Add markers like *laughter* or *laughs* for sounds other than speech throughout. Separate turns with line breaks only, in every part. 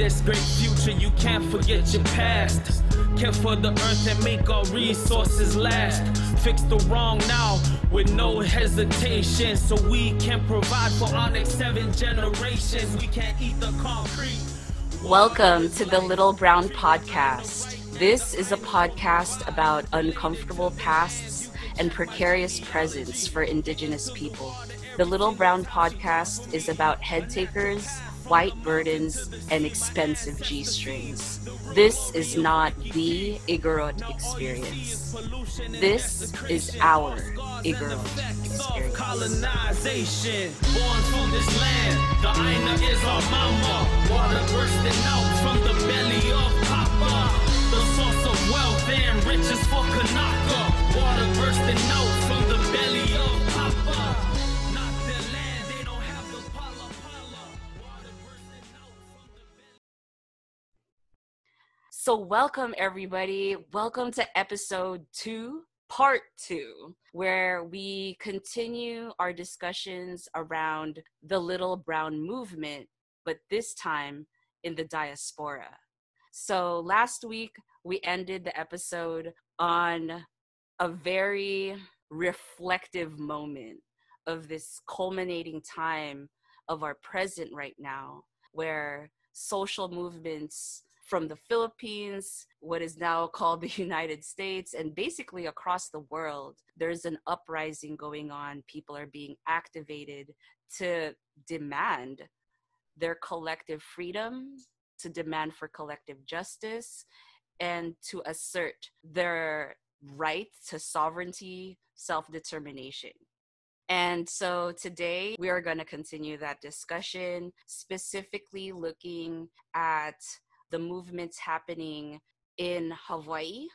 this great future, you can't forget your past. Care for the earth and make our resources last. Fix the wrong now with no hesitation, so we can provide for our next seven generations. We can't eat the concrete.
Welcome to the Little Brown Podcast. This is a podcast about uncomfortable pasts and precarious presents for Indigenous people. The Little Brown Podcast is about head takers white burdens, and expensive G strings. This is not the Igorot experience. This is our Igorot experience.
Colonization, born from this land. The Aina is our mama. Water bursting out from the belly of Papa. The source of wealth and riches for Kanaka. Water bursting out from the belly of
So, welcome everybody. Welcome to episode two, part two, where we continue our discussions around the Little Brown movement, but this time in the diaspora. So, last week we ended the episode on a very reflective moment of this culminating time of our present right now, where social movements from the Philippines, what is now called the *laughs* United States, and basically across the world, there's an uprising going on. People are being activated to demand their collective freedom, to demand for collective justice, and to assert their right to sovereignty, self determination. And so today we are going to continue that discussion, specifically looking at the movements happening in Hawaii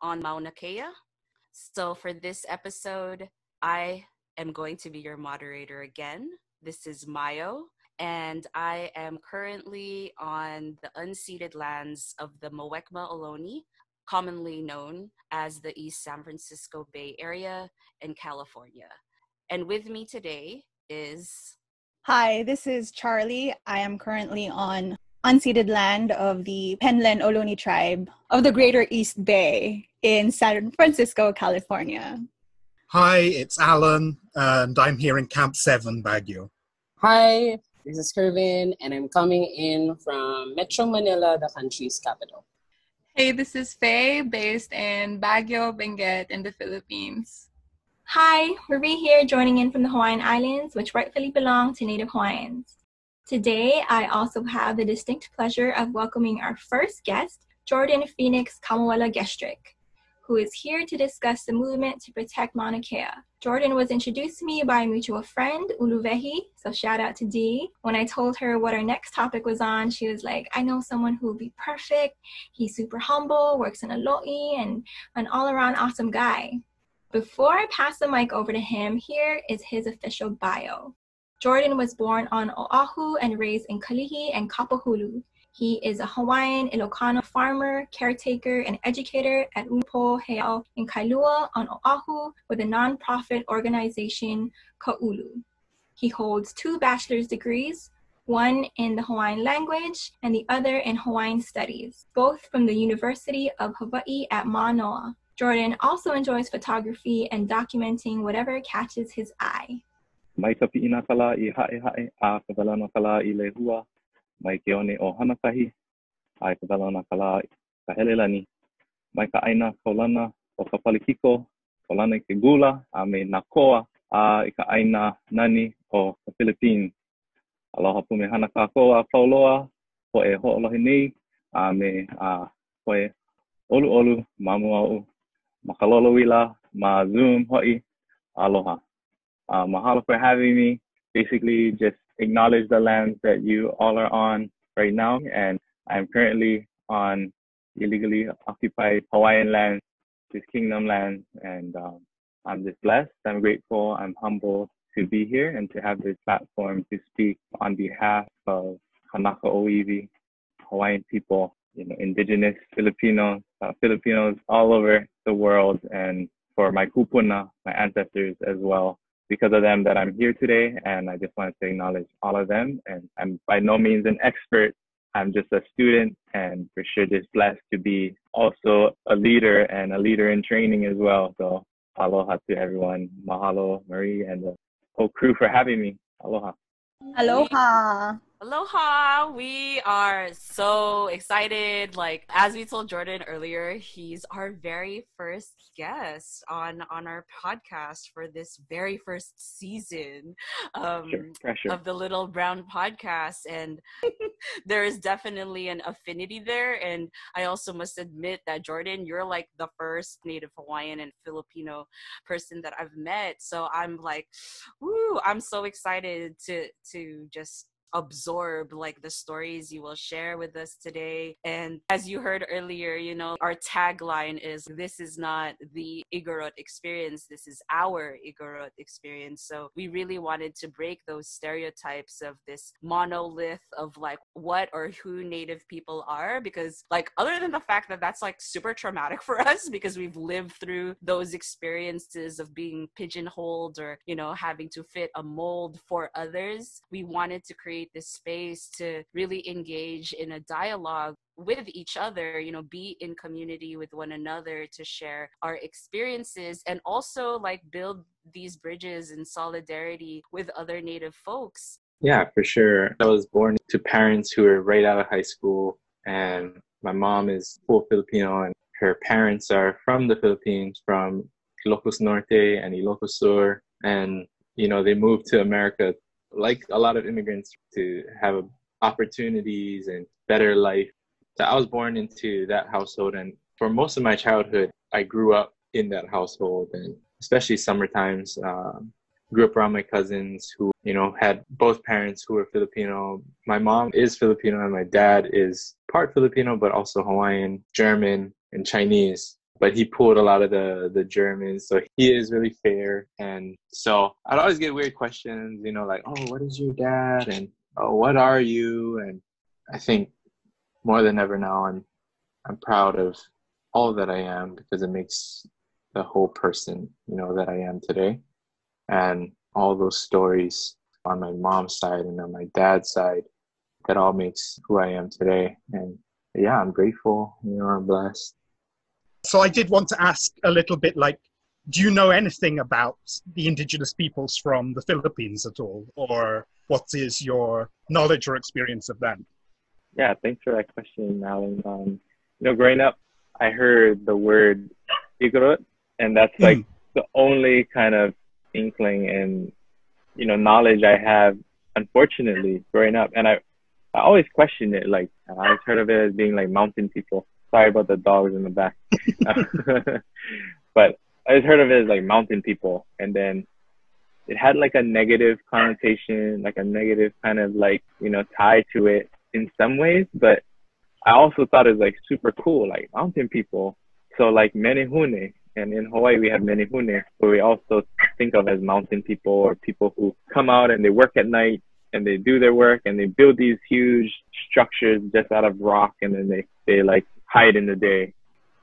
on Mauna Kea. So for this episode, I am going to be your moderator again. This is Mayo, and I am currently on the unceded lands of the Muwekma Ohlone, commonly known as the East San Francisco Bay Area in California. And with me today is
Hi, this is Charlie. I am currently on unceded land of the Penland Ohlone tribe of the Greater East Bay in San Francisco, California.
Hi, it's Alan, and I'm here in Camp 7, Baguio.
Hi, this is Kervin, and I'm coming in from Metro Manila, the country's capital.
Hey, this is Faye, based in Baguio, Benguet, in the Philippines.
Hi, Marie here, joining in from the Hawaiian Islands, which rightfully belong to Native Hawaiians. Today, I also have the distinct pleasure of welcoming our first guest, Jordan Phoenix Kamuela Gestrich, who is here to discuss the movement to protect Mauna Kea. Jordan was introduced to me by a mutual friend, Uluvehi, so shout out to Dee. When I told her what our next topic was on, she was like, I know someone who will be perfect. He's super humble, works in a lo'i, and an all around awesome guy. Before I pass the mic over to him, here is his official bio. Jordan was born on Oahu and raised in Kalihi and Kapahulu. He is a Hawaiian Ilocano farmer, caretaker, and educator at Ulupo Heiau in Kailua on Oahu with a nonprofit organization, Ka'ulu. He holds two bachelor's degrees, one in the Hawaiian language and the other in Hawaiian studies, both from the University of Hawaii at Manoa. Jordan also enjoys photography and documenting whatever catches his eye.
Mai ka pi'ina kala i hae hae a ka walana kala i le hua. Mai ke one o hanakahi a ka walana kala ka helelani. Mai ka aina kolana o ka palikiko kolana i ke gula a me na koa a i ka aina nani o ka Philippines. Aloha pu me hana ka koa pauloa po e ho'olohi nei a me a po e olu olu mamu au makalolo wila ma zoom ho'i aloha Uh, mahalo for having me. Basically, just acknowledge the lands that you all are on right now. And I'm currently on illegally occupied Hawaiian land, this kingdom land. And um, I'm just blessed. I'm grateful. I'm humble to be here and to have this platform to speak on behalf of Kanaka Oiwi, Hawaiian people, you know, indigenous Filipinos, uh, Filipinos all over the world, and for my kupuna, my ancestors as well because of them that I'm here today. And I just wanted to acknowledge all of them. And I'm by no means an expert. I'm just a student and for sure just blessed to be also a leader and a leader in training as well. So aloha to everyone. Mahalo, Marie, and the whole crew for having me. Aloha.
Aloha.
Aloha! We are so excited. Like as we told Jordan earlier, he's our very first guest on on our podcast for this very first season um,
Sure, pressure.
of the Little Brown podcast, and *laughs* there is definitely an affinity there. And I also must admit that Jordan, you're like the first Native Hawaiian and Filipino person that I've met. So I'm like, woo! I'm so excited to to just absorb like the stories you will share with us today. And as you heard earlier you know our tagline is this is not the igorot experience this is our igorot experience. So we really wanted to break those stereotypes of this monolith of like what or who native people are because like other than the fact that that's like super traumatic *laughs* for us because we've lived through those experiences of being pigeonholed or you know having to fit a mold for others we wanted to create this space to really engage in a dialogue with each other you know be in community with one another to share our experiences and also like build these bridges in solidarity with other native folks
Yeah, for sure. I was born to parents who were right out of high school, and my mom is full Filipino, and her parents are from the Philippines, from Ilocos Norte and Ilocos Sur, and you know they moved to America like a lot of immigrants to have opportunities and better life. So I was born into that household, and for most of my childhood, I grew up in that household, and especially summer times. Um, grew up around my cousins who you know had both parents who were filipino my mom is filipino and my dad is part filipino but also hawaiian german and chinese but he pulled a lot of the the german so he is really fair and so i'd always get weird questions you know like oh what is your dad and oh what are you and i think more than ever now i'm i'm proud of all that i am because it makes the whole person you know that i am today and all those stories on my mom's side and on my dad's side that all makes who I am today. And yeah, I'm grateful, you know, I'm blessed.
So I did want to ask a little bit like, do you know anything about the indigenous peoples from the Philippines at all? Or what is your knowledge or experience of them?
Yeah, thanks for that question, Alan. Um, you know, growing up, I heard the word Igorot, and that's like the only kind of inkling and you know knowledge I have. Unfortunately, growing up, and I, I always questioned it. Like I always heard of it as being like mountain people. Sorry about the dogs in the back, *laughs* but I just heard of it as like mountain people, and then it had like a negative connotation, like a negative kind of like you know tie to it in some ways. But I also thought it was like super cool, like mountain people. So like Menehune, and in Hawaii we have Menehune, who we also think of as mountain people or people who come out and they work at night and they do their work and they build these huge structures just out of rock and then they they like hide in the day,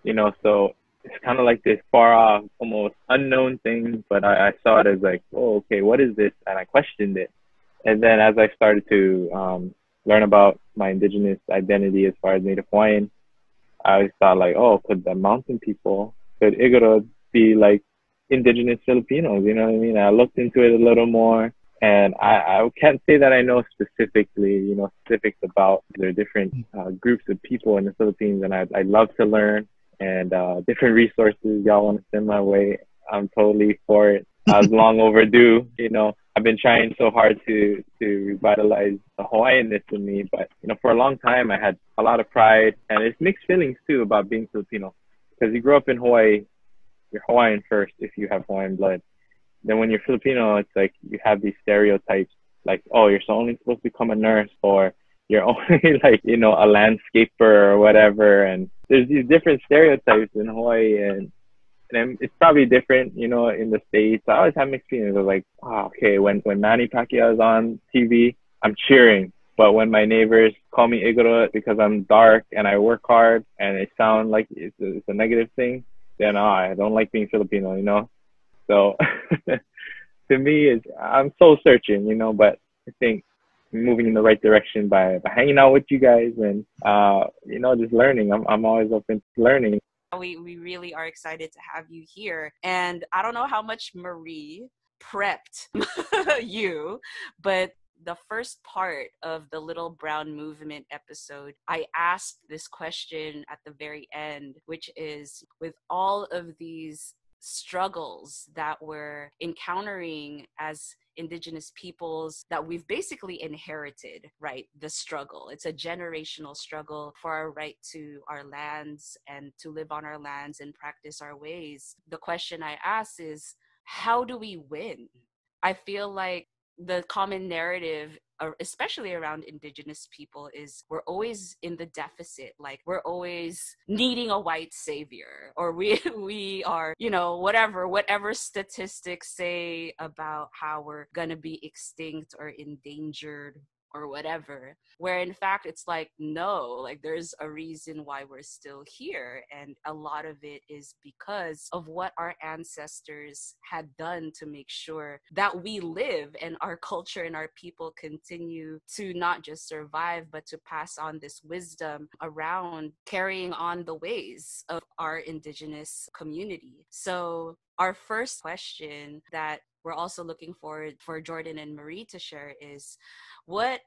you know. So it's kind of like this far off, almost unknown thing, but I, I saw it as like, oh, okay, what is this? And I questioned it. And then as I started to um, learn about my indigenous identity as far as Native Hawaiian, I always thought like, oh, could the mountain people, could Igorot be like indigenous Filipinos? You know what I mean? I looked into it a little more, and I, I can't say that I know specifically, you know, specifics about the different uh, groups of people in the Philippines, and I I love to learn and uh, different resources y'all want to send my way. I'm totally for it. I was *laughs* long overdue. You know, I've been trying so hard to to revitalize the Hawaiianness in me, but you know, for a long time I had a lot of pride and it's mixed feelings too about being Filipino, because you grow up in Hawaii, you're Hawaiian first if you have Hawaiian blood. Then when you're Filipino, it's like you have these stereotypes, like oh, you're only supposed to become a nurse, or you're *laughs* only like you know a landscaper or whatever, and there's these different stereotypes in Hawaii and and it's probably different, you know, in the states. I always have mixed feelings of like, oh, okay, when when Manny Pacquiao is on TV, I'm cheering. But when my neighbors call me Igorot because I'm dark and I work hard and it sound like it's a, it's a negative thing, then oh, I don't like being Filipino, you know. So *laughs* to me, it's I'm soul searching, you know. But I think moving in the right direction by, by hanging out with you guys and uh, you know just learning. I'm I'm always open to learning.
We we really are excited to have you here, and I don't know how much Marie prepped *laughs* you, but the first part of the Little Brown Movement episode, I asked this question at the very end, which is with all of these struggles that we're encountering as indigenous peoples that we've basically inherited right? The struggle. It's a generational struggle for our right to our lands and to live on our lands and practice our ways. The question i ask is how do we win? I feel like the common narrative especially around indigenous people is we're always in the deficit like we're always needing a white savior or we *laughs* we are you know whatever whatever statistics say about how we're going to be extinct or endangered or whatever where in fact it's like no like there's a reason why we're still here and a lot of it is because of what our ancestors had done to make sure that we live and our culture and our people continue to not just survive but to pass on this wisdom around carrying on the ways of our indigenous community. So our first question that we're also looking forward for Jordan and Marie to share is what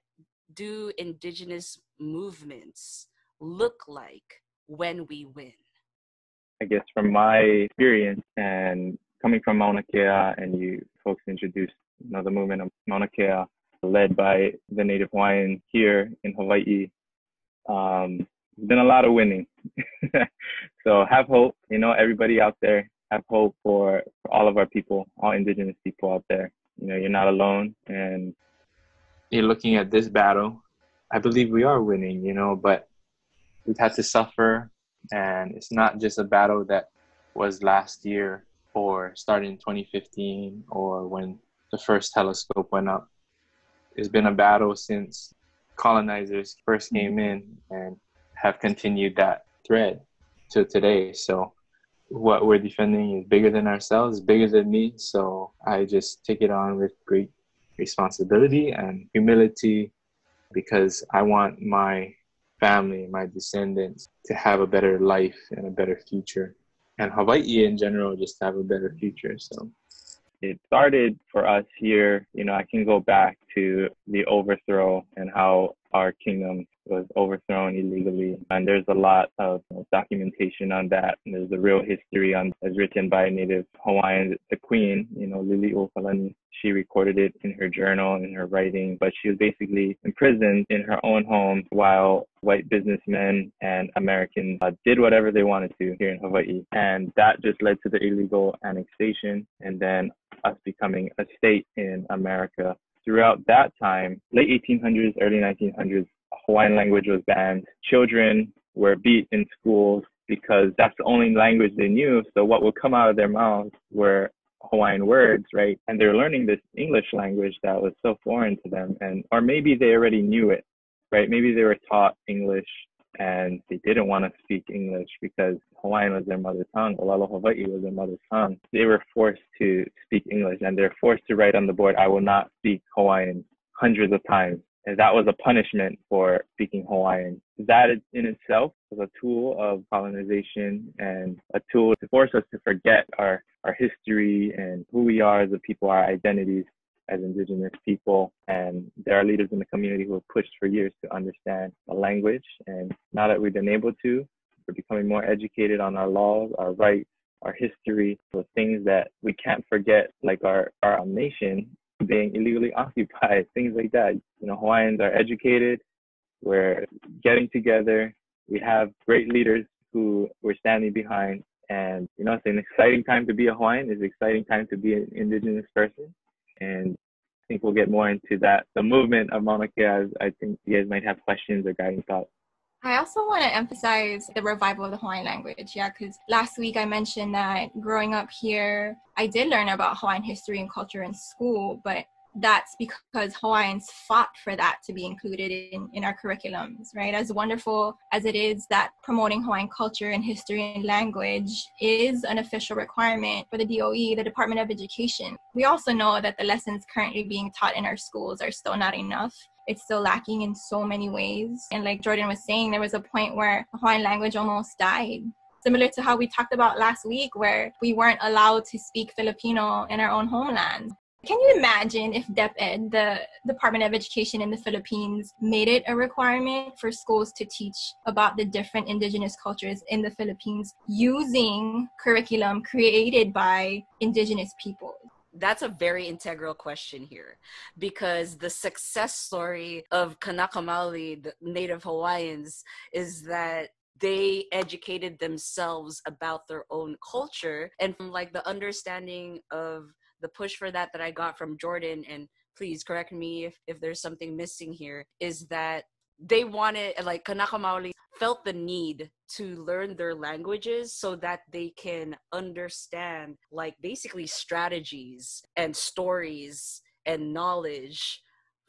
do indigenous movements look like when we win?
I guess from my experience and coming from Mauna Kea and you folks introduced you know, the movement of Mauna Kea led by the Native Hawaiian here in Hawaii. Um, there's been a lot of winning. *laughs* so have hope, you know, everybody out there, have hope for, for all of our people, all indigenous people out there. You know, you're not alone and
you're looking at this battle, I believe we are winning, you know, but we've had to suffer. And it's not just a battle that was last year or started in 2015 or when the first telescope went up. It's been a battle since colonizers first came in and have continued that thread to today. So what we're defending is bigger than ourselves, bigger than me. So I just take it on with great responsibility and humility because I want my family, my descendants to have a better life and a better future. And Hawaii in general just to have a better future. So
it started for us here, you know, I can go back to the overthrow and how our kingdom was overthrown illegally. And there's a lot of documentation on that. And there's a real history on as written by Native Hawaiian, the queen, you know, Liliuokalani. She recorded it in her journal, in her writing, but she was basically imprisoned in her own home while white businessmen and Americans uh, did whatever they wanted to here in Hawaii. And that just led to the illegal annexation and then us becoming a state in America throughout that time, late 1800s, early 1900s, Hawaiian language was banned. Children were beat in schools because that's the only language they knew. So what would come out of their mouths were Hawaiian words, right? And they're learning this English language that was so foreign to them. And, or maybe they already knew it, right? Maybe they were taught English and they didn't want to speak English because Hawaiian was their mother tongue. Olelo Hawaii was their mother tongue. They were forced to speak English and they're forced to write on the board, I will not speak Hawaiian hundreds of times. And that was a punishment for speaking Hawaiian. That in itself was a tool of colonization and a tool to force us to forget our, our history and who we are as a people, our identities as indigenous people. And there are leaders in the community who have pushed for years to understand the language. And now that we've been able to, we're becoming more educated on our laws, our rights, our history, the things that we can't forget, like our, our nation being illegally *laughs* occupied, things like that. You know, Hawaiians are educated. We're getting together. We have great leaders who we're standing behind. And, you know, it's an exciting time to be a Hawaiian. It's an exciting time to be an indigenous person. And I think we'll get more into that. The movement of Mauna Kea, I think you guys might have questions or guiding thoughts.
I also want to emphasize the revival of the Hawaiian language. Yeah, because last week I mentioned that growing up here, I did learn about Hawaiian history and culture in school, but that's because Hawaiians fought for that to be included in, in our curriculums, right? As wonderful as it is that promoting Hawaiian culture and history and language is an official requirement for the DOE, the Department of Education. We also know that the lessons currently being taught in our schools are still not enough. it's still lacking in so many ways. And like Jordan was saying, there was a point where Hawaiian language almost died. Similar to how we talked about last week, where we weren't allowed to speak Filipino in our own homeland. Can you imagine if DepEd, the Department of Education in the Philippines, made it a requirement for schools to teach about the different indigenous cultures in the Philippines using curriculum created by indigenous people?
that's a very integral question here because the success story of Kanaka Maoli, the native Hawaiians, is that they educated themselves about their own culture and from like the understanding of the push for that that I got from Jordan and please correct me if, if there's something missing here is that they wanted like Kanaka Maoli felt the need to learn their languages so that they can understand like basically strategies and stories and knowledge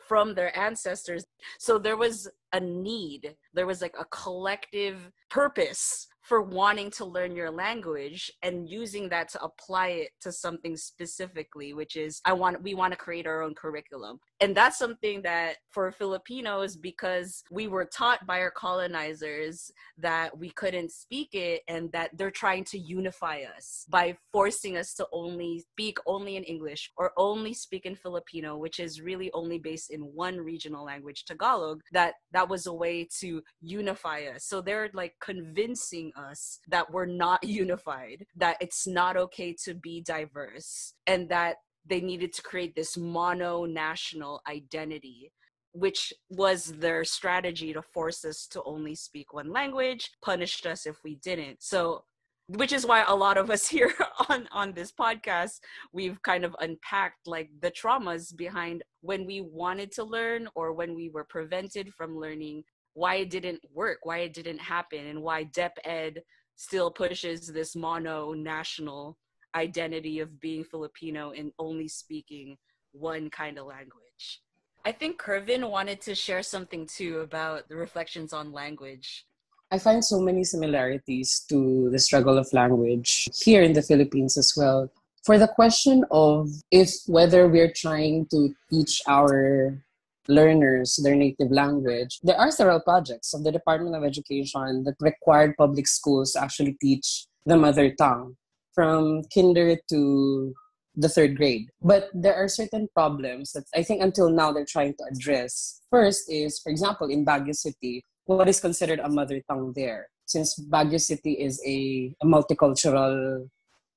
from their ancestors. So there was a need there was like a collective purpose for wanting to learn your language and using that to apply it to something specifically which is i want we want to create our own curriculum and that's something that for filipinos because we were taught by our colonizers that we couldn't speak it and that they're trying to unify us by forcing us to only speak only in english or only speak in filipino which is really only based in one regional language tagalog that that was a way to unify us. So they're like convincing us that we're not *laughs* unified, that it's not okay to be diverse, and that they needed to create this mono national identity which was their strategy to force us to only speak one language, punished us if we didn't. So which is why a lot of us *laughs* here on on this podcast we've kind of unpacked like the traumas behind when we wanted to learn or when we were prevented from learning why it didn't work, why it didn't happen, and why Dep Ed still pushes this mono national identity of being Filipino and only speaking one kind of language. I think Kervin wanted to share something too about the reflections on language.
I find so many similarities to the struggle of language here in the Philippines as well. For the question of if whether we're trying to teach our learners their native language. There are several projects of the Department of Education that required public schools to actually teach the mother tongue from kinder to the third grade. But there are certain problems that I think until now they're trying to address. First is, for example, in Baguio City, what is considered a mother tongue there? Since Baguio City is a, a multicultural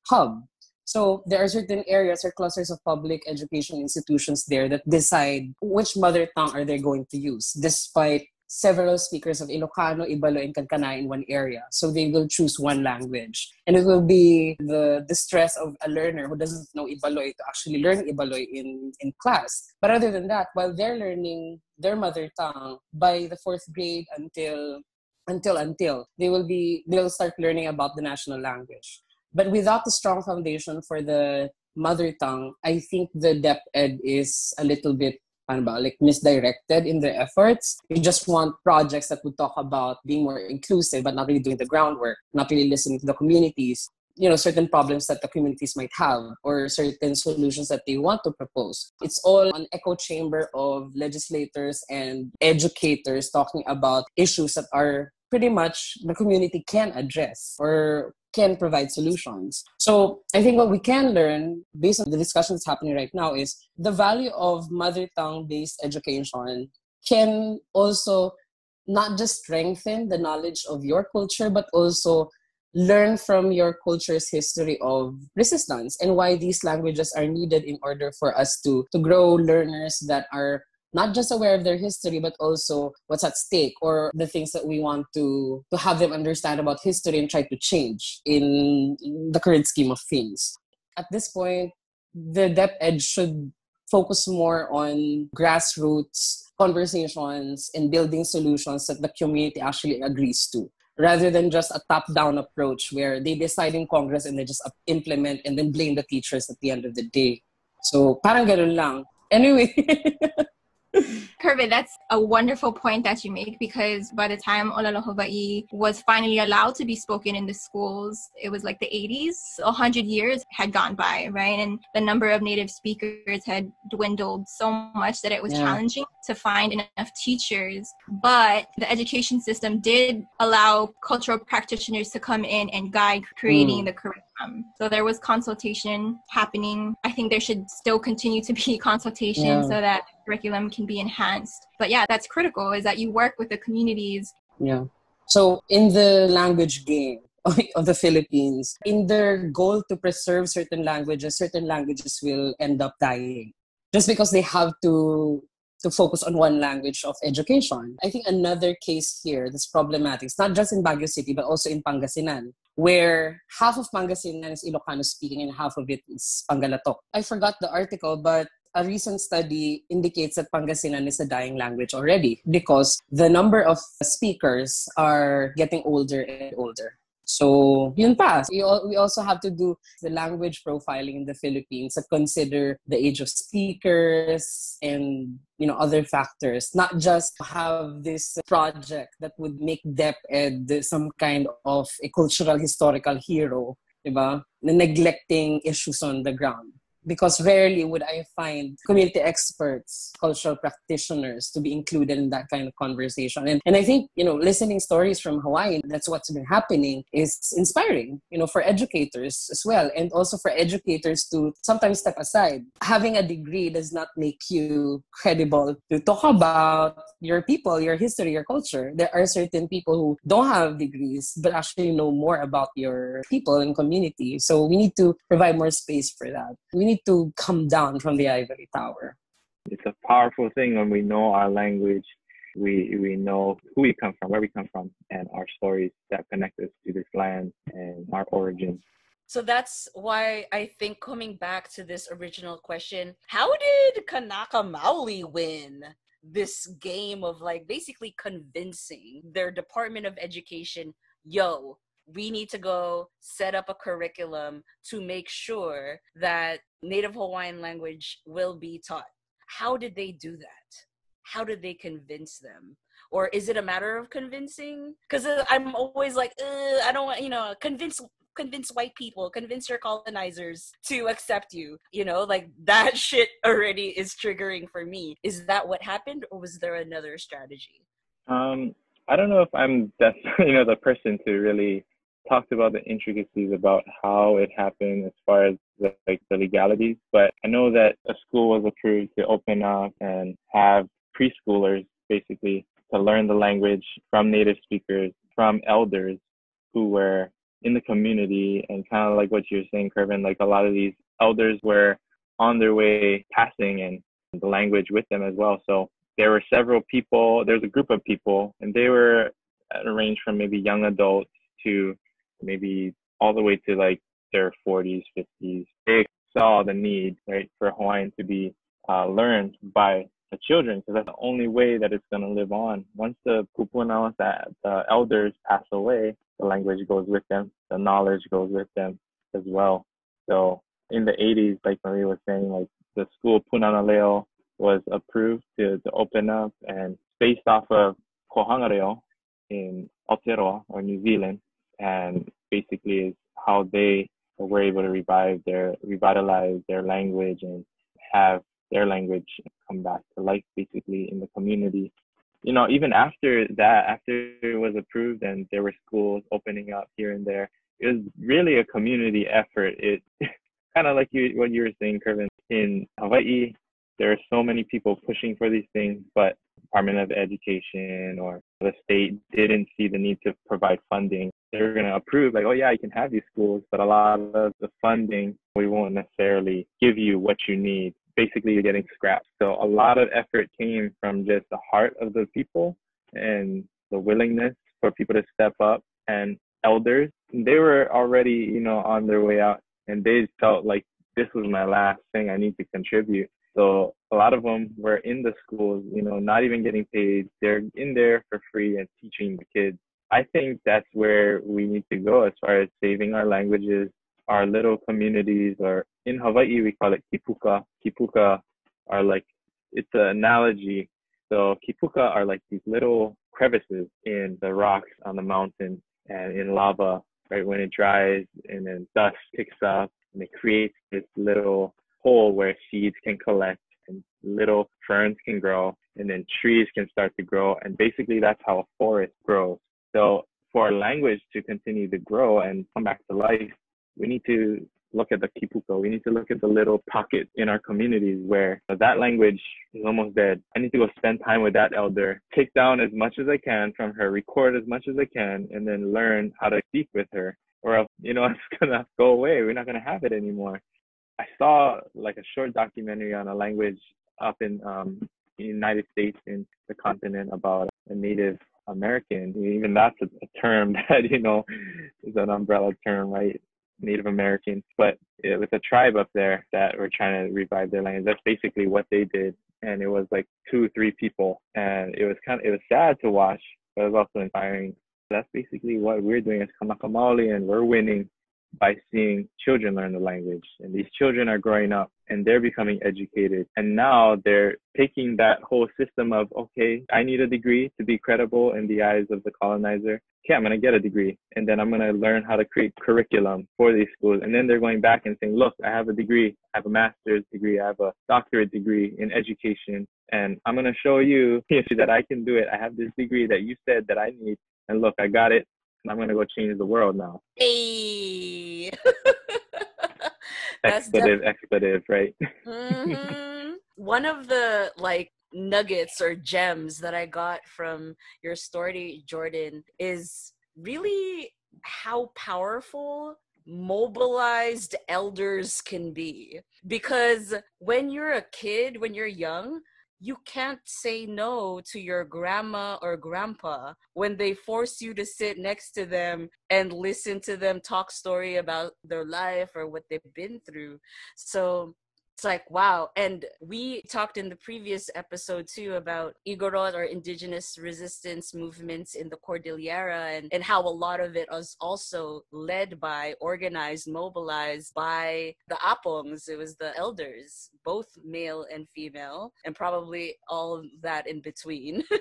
hub, so there are certain areas or clusters of public education institutions there that decide which mother tongue are they going to use, despite several speakers of Ilocano, Ibaloy, and Kankana in one area. So they will choose one language. And it will be the distress of a learner who doesn't know Ibaloy to actually learn Ibaloy in, in class. But other than that, while they're learning their mother tongue by the fourth grade until until until they will be they'll start learning about the national language. But without a strong foundation for the mother tongue, I think the depth DepEd is a little bit ba, like misdirected in their efforts. We just want projects that would talk about being more inclusive, but not really doing the groundwork, not really listening to the communities, you know, certain problems that the communities might have or certain solutions that they want to propose. It's all an echo chamber of legislators and educators talking about issues that are pretty much the community can address or can provide solutions. So I think what we can learn based on the discussion that's happening right now is the value of mother tongue based education can also not just strengthen the knowledge of your culture, but also learn from your culture's history of resistance and why these languages are needed in order for us to, to grow learners that are not just aware of their history but also what's at stake or the things that we want to to have them understand about history and try to change in the current scheme of things at this point the DepEd should focus more on grassroots conversations and building solutions that the community actually agrees to rather than just a top-down approach where they decide in Congress and they just implement and then blame the teachers at the end of the day. So parang ganun lang. Anyway, *laughs*
Kervin, that's a wonderful point that you make because by the time Olelo Hawaii was finally allowed to be spoken in the schools, it was like the 80s. A hundred years had gone by, right? And the number of native speakers had dwindled so much that it was
Yeah.
challenging to find enough teachers. But the education system did allow cultural practitioners to come in and guide creating
Mm.
the curriculum. So there was consultation happening. I think there should still continue to be *laughs* consultation
Yeah.
so that curriculum can be enhanced. But yeah, that's critical is that you work with the communities.
Yeah. So in the language game *laughs* of the Philippines, in their goal to preserve certain languages, certain languages will end up dying just because they have to to focus on one language of education. I think another case here that's problematic, it's not just in Baguio City, but also in Pangasinan, where half of Pangasinan is Ilocano speaking and half of it is Pangalatok. I forgot the article, but a recent study indicates that Pangasinan is a dying language already because the number of speakers are getting older and older. So, yun pa. We, we also have to do the language profiling in the Philippines to consider the age of speakers and you know other factors. Not just have this project that would make DepEd some kind of a cultural historical hero, diba? Neglecting issues on the ground because rarely would I find community experts, cultural practitioners to be included in that kind of conversation. And, and I think, you know, listening stories from Hawaii, that's what's been happening, is inspiring, you know, for educators as well. And also for educators to sometimes step aside. Having a degree does not make you credible to talk about your people, your history, your culture. There are certain people who don't have degrees, but actually know more about your people and community. So we need to provide more space for that. We need to come down from the ivory tower.
It's a powerful thing when we know our language, we we know who we come from, where we come from, and our stories that connect us to this land and our origins.
So that's why I think coming back to this original question, how did Kanaka Maoli win this game of like basically convincing their Department of Education, yo, we need to go set up a curriculum to make sure that Native Hawaiian language will be taught. How did they do that? How did they convince them? Or is it a matter of convincing? Because I'm always like, I don't want, you know, convince convince white people, convince your colonizers to accept you. You know, like that *laughs* shit already is triggering for me. Is that what happened, or was there another strategy?
Um, I don't know if I'm *laughs* that you know the person to really talk about the intricacies about how it happened as far as the, like the legalities, but I know that a school was approved to open up and have preschoolers basically to learn the language from native speakers, from elders who were in the community and kind of like what you're saying, Kervin, like a lot of these elders were on their way passing and the language with them as well. So there were several people, there's a group of people, and they were uh, at a range from maybe young adults to maybe all the way to like their 40s, 50s. They saw the need, right, for Hawaiian to be uh, learned by the children because that's the only way that it's going to live on. Once the pupunawas, the elders pass away, the language goes with them, the knowledge goes with them as well. So in the 80s, like Marie was saying, like the school Punana Leo was approved to, to open up and based off of Kohanga Reo in Aotearoa or New Zealand, and basically is how they were able to revive their revitalize their language and have their language come back to life basically in the community. You know, even after that, after it was approved and there were schools opening up here and there, it was really a community effort. It *laughs* kind of like you what you were saying, Kervin. In Hawaii, there are so many people pushing for these things, but Department of Education or the state didn't see the need to provide funding. They were going to approve, like, oh yeah, you can have these schools, but a lot of the funding we won't necessarily give you what you need. Basically, you're getting scrapped. So a lot of effort came from just the heart of the people and the willingness for people to step up and elders. They were already, you know, on their way out, and they felt like this was my last thing I need to contribute. So a lot of them were in the schools, you know, not even getting paid. They're in there for free and teaching the kids. I think that's where we need to go as far as saving our languages, our little communities, or in Hawaii, we call it kipuka. Kipuka are like it's an analogy. So kipuka are like these little crevices in the rocks on the mountain and in lava, right? When it dries and then dust picks up and it creates this little hole where seeds can collect and little ferns can grow and then trees can start to grow. And basically that's how a forest grows. So for language to continue to grow and come back to life, we need to look at the kipuka. We need to look at the little pocket in our communities where that language is almost dead. I need to go spend time with that elder, take down as much as I can from her, record as much as I can, and then learn how to speak with her. Or else, you know, *laughs* it's gonna go away. We're not gonna have it anymore. I saw like a short documentary on a language up in um, the United States in the continent about a Native American. Even that's a, a term *laughs* that you know is an umbrella term, right? Native Americans, but it was a tribe up there that were trying to revive their language. That's basically what they did, and it was like two, or three people, and it was kind of it was sad to watch, but it was also inspiring. That's basically what we're doing as Kanaka and we're winning by seeing children learn the language. And these children are growing up and they're becoming educated. And now they're taking that whole system of, okay, I need a degree to be credible in the eyes of the colonizer. Okay, I'm going to get a degree. And then I'm going to learn how to create curriculum for these schools. And then they're going back and saying, look, I have a degree. I have a master's degree. I have a doctorate degree in education. And I'm going to show you *laughs* that I can do it. I have this degree that you said that I need. And look, I got it and I'm gonna go change the world now.
Hey. *laughs*
expletive, def- expletive, right?
mm-hmm. *laughs* One of the like nuggets or gems that I got from your story, Jordan, is really how powerful mobilized elders can be. Because when you're a kid, when you're young, you can't say no to your grandma or grandpa when they force you to sit next to them and listen to them talk story about their life or what they've been through. So it's like wow. And we talked in the previous episode too about igorot or indigenous resistance movements in the cordillera and, and how a lot of it was also led by organized mobilized by the apongs it was the elders both male and female and probably all that in between. *laughs*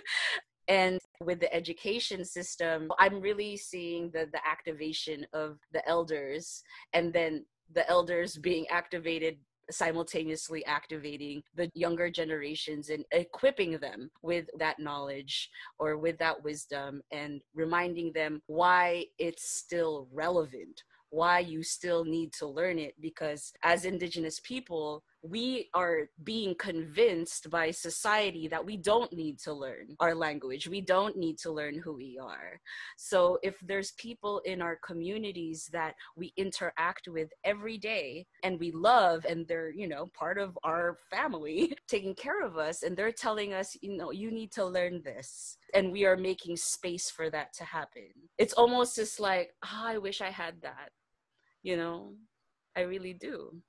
And with the education system i'm really seeing the the activation of the elders and then the elders being activated simultaneously activating the younger generations and equipping them with that knowledge or with that wisdom and reminding them why it's still relevant why you still need to learn it because as indigenous people we are being convinced by society that we don't need to learn our language. We don't need to learn who we are. So if there's people in our communities that we interact with every day and we love and they're, you know, part of our family *laughs* taking care of us and they're telling us, you know, you need to learn this and we are making space for that to happen. It's almost just like, oh, I wish I had that. You know, I really do.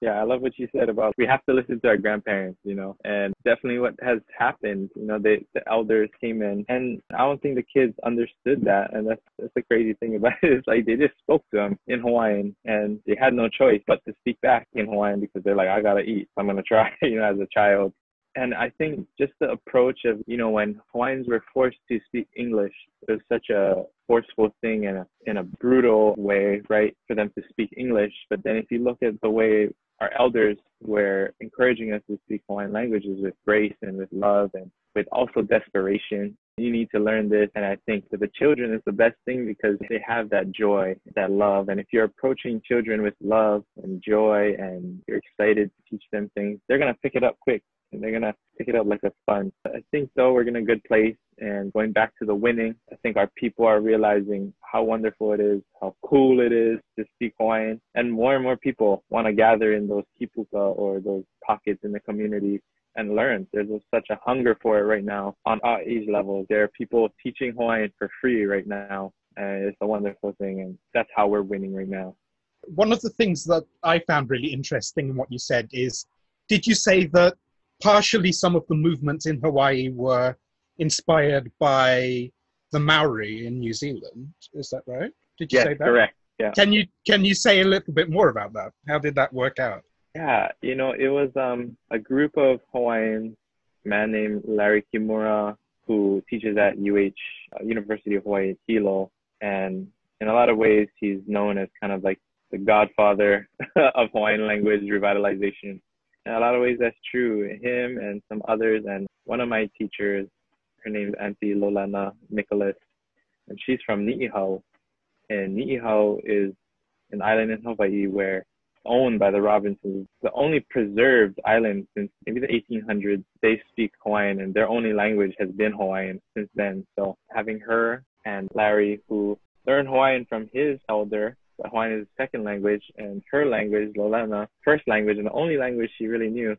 Yeah, I love what you said about we have to listen to our grandparents, you know, and definitely what has happened, you know, they, the elders came in and I don't think the kids understood that. And that's, that's the crazy thing about it *laughs* is like they just spoke to them in Hawaiian and they had no choice but to speak back in Hawaiian because they're like, I gotta eat. So I'm gonna try, *laughs* you know, as a child. And I think just the approach of, you know, when Hawaiians were forced to speak English, it was such a forceful thing in a, in a brutal way, right, for them to speak English. But then if you look at the way our elders were encouraging us to speak Hawaiian languages with grace and with love and with also desperation. You need to learn this. And I think for the children, it's the best thing because they have that joy, that love. And if you're approaching children with love and joy and you're excited to teach them things, they're going to pick it up quick and they're going to pick it up like a sponge. I think, though, we're in a good place. And going back to the winning, I think our people are realizing how wonderful it is, how cool it is to speak Hawaiian. And more and more people want to gather in those kipuka or those pockets in the community and learn. There's such a hunger for it right now on all age levels. There are people teaching Hawaiian for free right now. And it's a wonderful thing. And that's how we're winning right now.
One of the things that I found really interesting in what you said is did you say that partially some of the movements in Hawaii were inspired by the Maori in New Zealand. Is that right? Did you
yes,
say that?
correct. Yeah.
Can you can you say a little bit more about that? How did that work out?
Yeah, you know, it was um, a group of Hawaiians, a man named Larry Kimura, who teaches at UH, uh, University of Hawaii Hilo. And in a lot of ways, he's known as kind of like the godfather *laughs* of Hawaiian language revitalization. In a lot of ways, that's true. Him and some others, and one of my teachers, her name's Auntie Lolana Nicholas, and she's from Ni'ihau. And Ni'ihau is an island in Hawaii where owned by the Robinsons, the only preserved island since maybe the 1800s. They speak Hawaiian, and their only language has been Hawaiian since then. So having her and Larry, who learned Hawaiian from his elder, Hawaiian is his second language, and her language, Lolana, first language and the only language she really knew,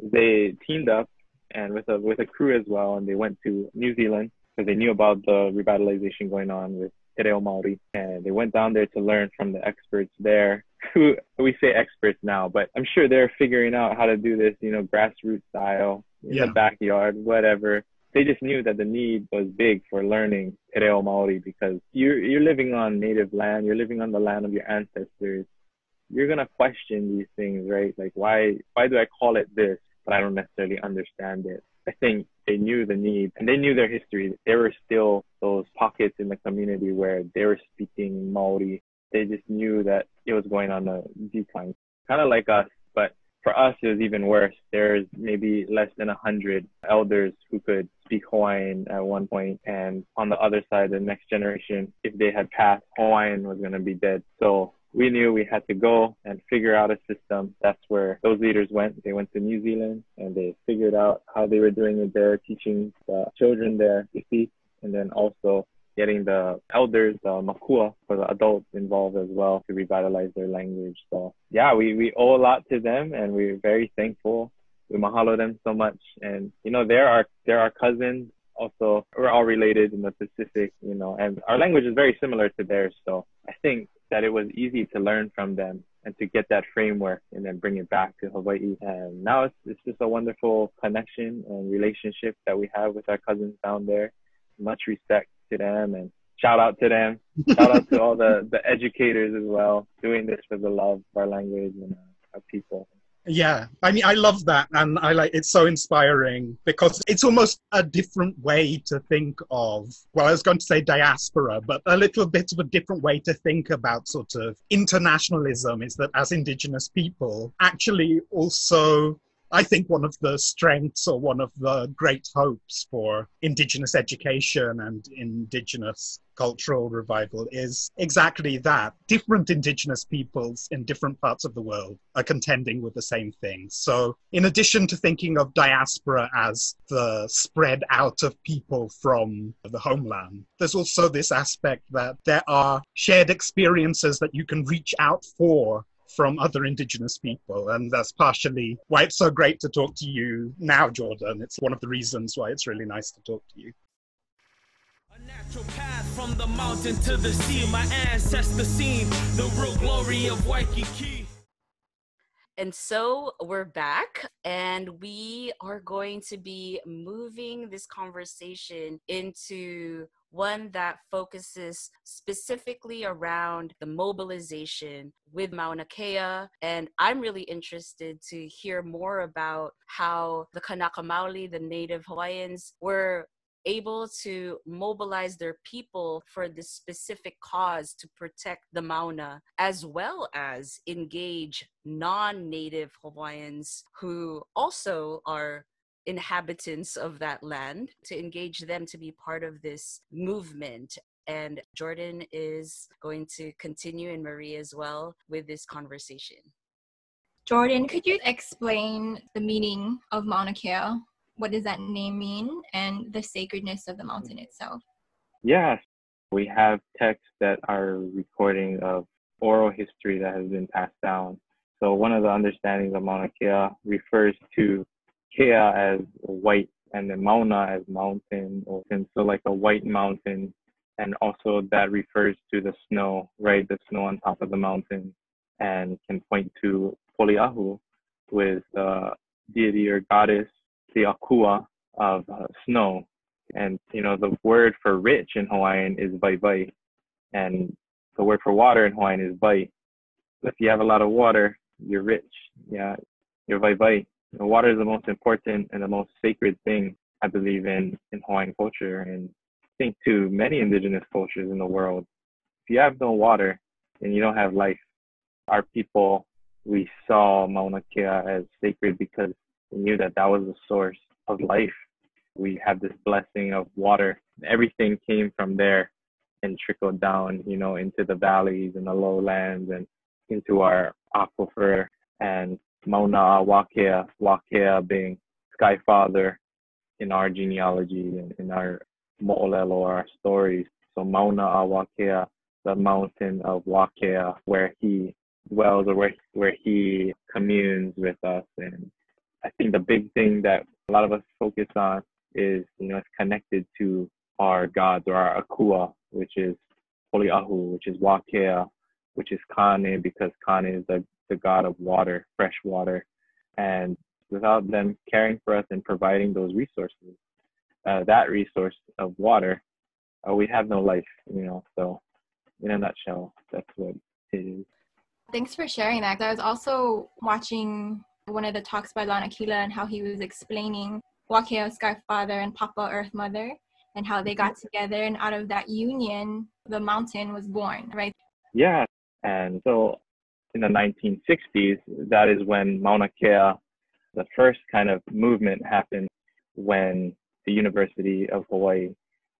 they teamed up and with a with a crew as well, and they went to New Zealand because they knew about the revitalization going on with Te Reo Maori, and they went down there to learn from the experts there. Who we say experts now, but I'm sure they're figuring out how to do this, you know, grassroots style in
Yeah.
the backyard, whatever. They just knew that the need was big for learning Te Reo Maori because you're you're living on native land, you're living on the land of your ancestors. You're gonna question these things, right? Like why why do I call it this, but I don't necessarily understand it. I think they knew the need and they knew their history. There were still those pockets in the community where they were speaking Maori. They just knew that it was going on a decline. Kind of like us, but for us it was even worse. There's maybe less than a hundred elders who could speak Hawaiian at one point, and on the other side, the next generation, if they had passed, Hawaiian was going to be dead. So we knew we had to go and figure out a system. That's where those leaders went. They went to New Zealand and they figured out how they were doing it there, teaching the children there to speak, and then also getting the elders, the makua, for the adults involved as well to revitalize their language. So yeah, we, we owe a lot to them and we're very thankful. We mahalo them so much. And, you know, they're our, they're our cousins. Also, we're all related in the Pacific, you know, and our language is very similar to theirs. So I think that it was easy to learn from them and to get that framework and then bring it back to Hawaii. And now it's, it's just a wonderful connection and relationship that we have with our cousins down there. Much respect to them and shout out to them. Shout out to all the, the educators as well, doing this for the love of our language and our people.
Yeah, I mean, I love that, and I like it's so inspiring because it's almost a different way to think of. Well, I was going to say diaspora, but a little bit of a different way to think about sort of internationalism is that as Indigenous people, actually also. I think one of the strengths or one of the great hopes for Indigenous education and Indigenous cultural revival is exactly that. Different Indigenous peoples in different parts of the world are contending with the same things. So, in addition to thinking of diaspora as the spread out of people from the homeland, there's also this aspect that there are shared experiences that you can reach out for from other indigenous people and that's partially why it's so great to talk to you now jordan it's one of the reasons why it's really nice to talk to you
A natural path from the mountain to the sea. My ancestors seen the real glory of Waikiki.
And so we're back, and we are going to be moving this conversation into one that focuses specifically around the mobilization with Mauna Kea. And I'm really interested to hear more about how the Kanaka Maoli, the native Hawaiians, were able to mobilize their people for this specific cause to protect the Mauna, as well as engage non native Hawaiians who also are inhabitants of that land, to engage them to be part of this movement. And Jordan is going to continue, and Marie as well, with this conversation.
Jordan, could you explain the meaning of Mauna Kea? What does that name mean and the sacredness of the mountain itself?
Yes, we have texts that are recording of oral history that has been passed down. So one of the understandings of Mauna Kea refers to Kea as white and then Mauna as mountain or and so like a white mountain and also that refers to the snow, right? The snow on top of the mountain and can point to Poliahu with the deity or goddess, the Akua of uh, snow. And you know the word for rich in Hawaiian is vai vai, and the word for water in Hawaiian is vai. If you have a lot of water, you're rich. Yeah, you're vai vai. Water is the most important and the most sacred thing I believe in in Hawaiian culture, and I think to many indigenous cultures in the world. If you have no water, then you don't have life. Our people, we saw Mauna Kea as sacred because we knew that that was the source of life. We had this blessing of water. Everything came from there and trickled down, you know, into the valleys and the lowlands and into our aquifer and Mauna Wakea, Wakea being Sky Father in our genealogy and in our mo'olelo our stories. So Mauna Wakea, the mountain of Wakea, where he dwells or where, where he communes with us. And I think the big thing that a lot of us focus on is, you know, it's connected to our gods or our akua, which is Poliahu, which is Wakea, which is Kane, because Kane is the, the god of water, fresh water. And without them caring for us and providing those resources, uh, that resource of water, uh, we have no life, you know. So, in a nutshell, that's what it is.
Thanks for sharing that. I was also watching one of the talks by Lanakila and how he was explaining Wakea Sky Father and Papa Earth Mother and how they got together and out of that union the mountain was born, right?
Yeah. And so in the 1960s, that is when Mauna Kea, the first kind of movement happened when the University of Hawaii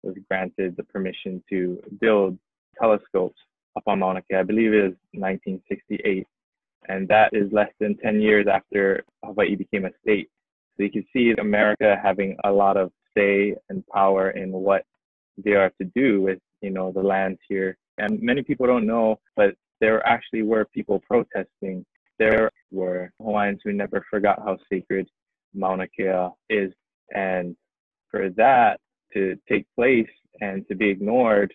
was granted the permission to build telescopes up on Mauna Kea. I believe it was 1968. And that is less than 10 years after Hawaii became a state. So you can see America having a lot of say and power in what they are to do with, you know, the lands here. And many people don't know, but there actually were people protesting. There were Hawaiians who never forgot how sacred Mauna Kea is. And for that to take place and to be ignored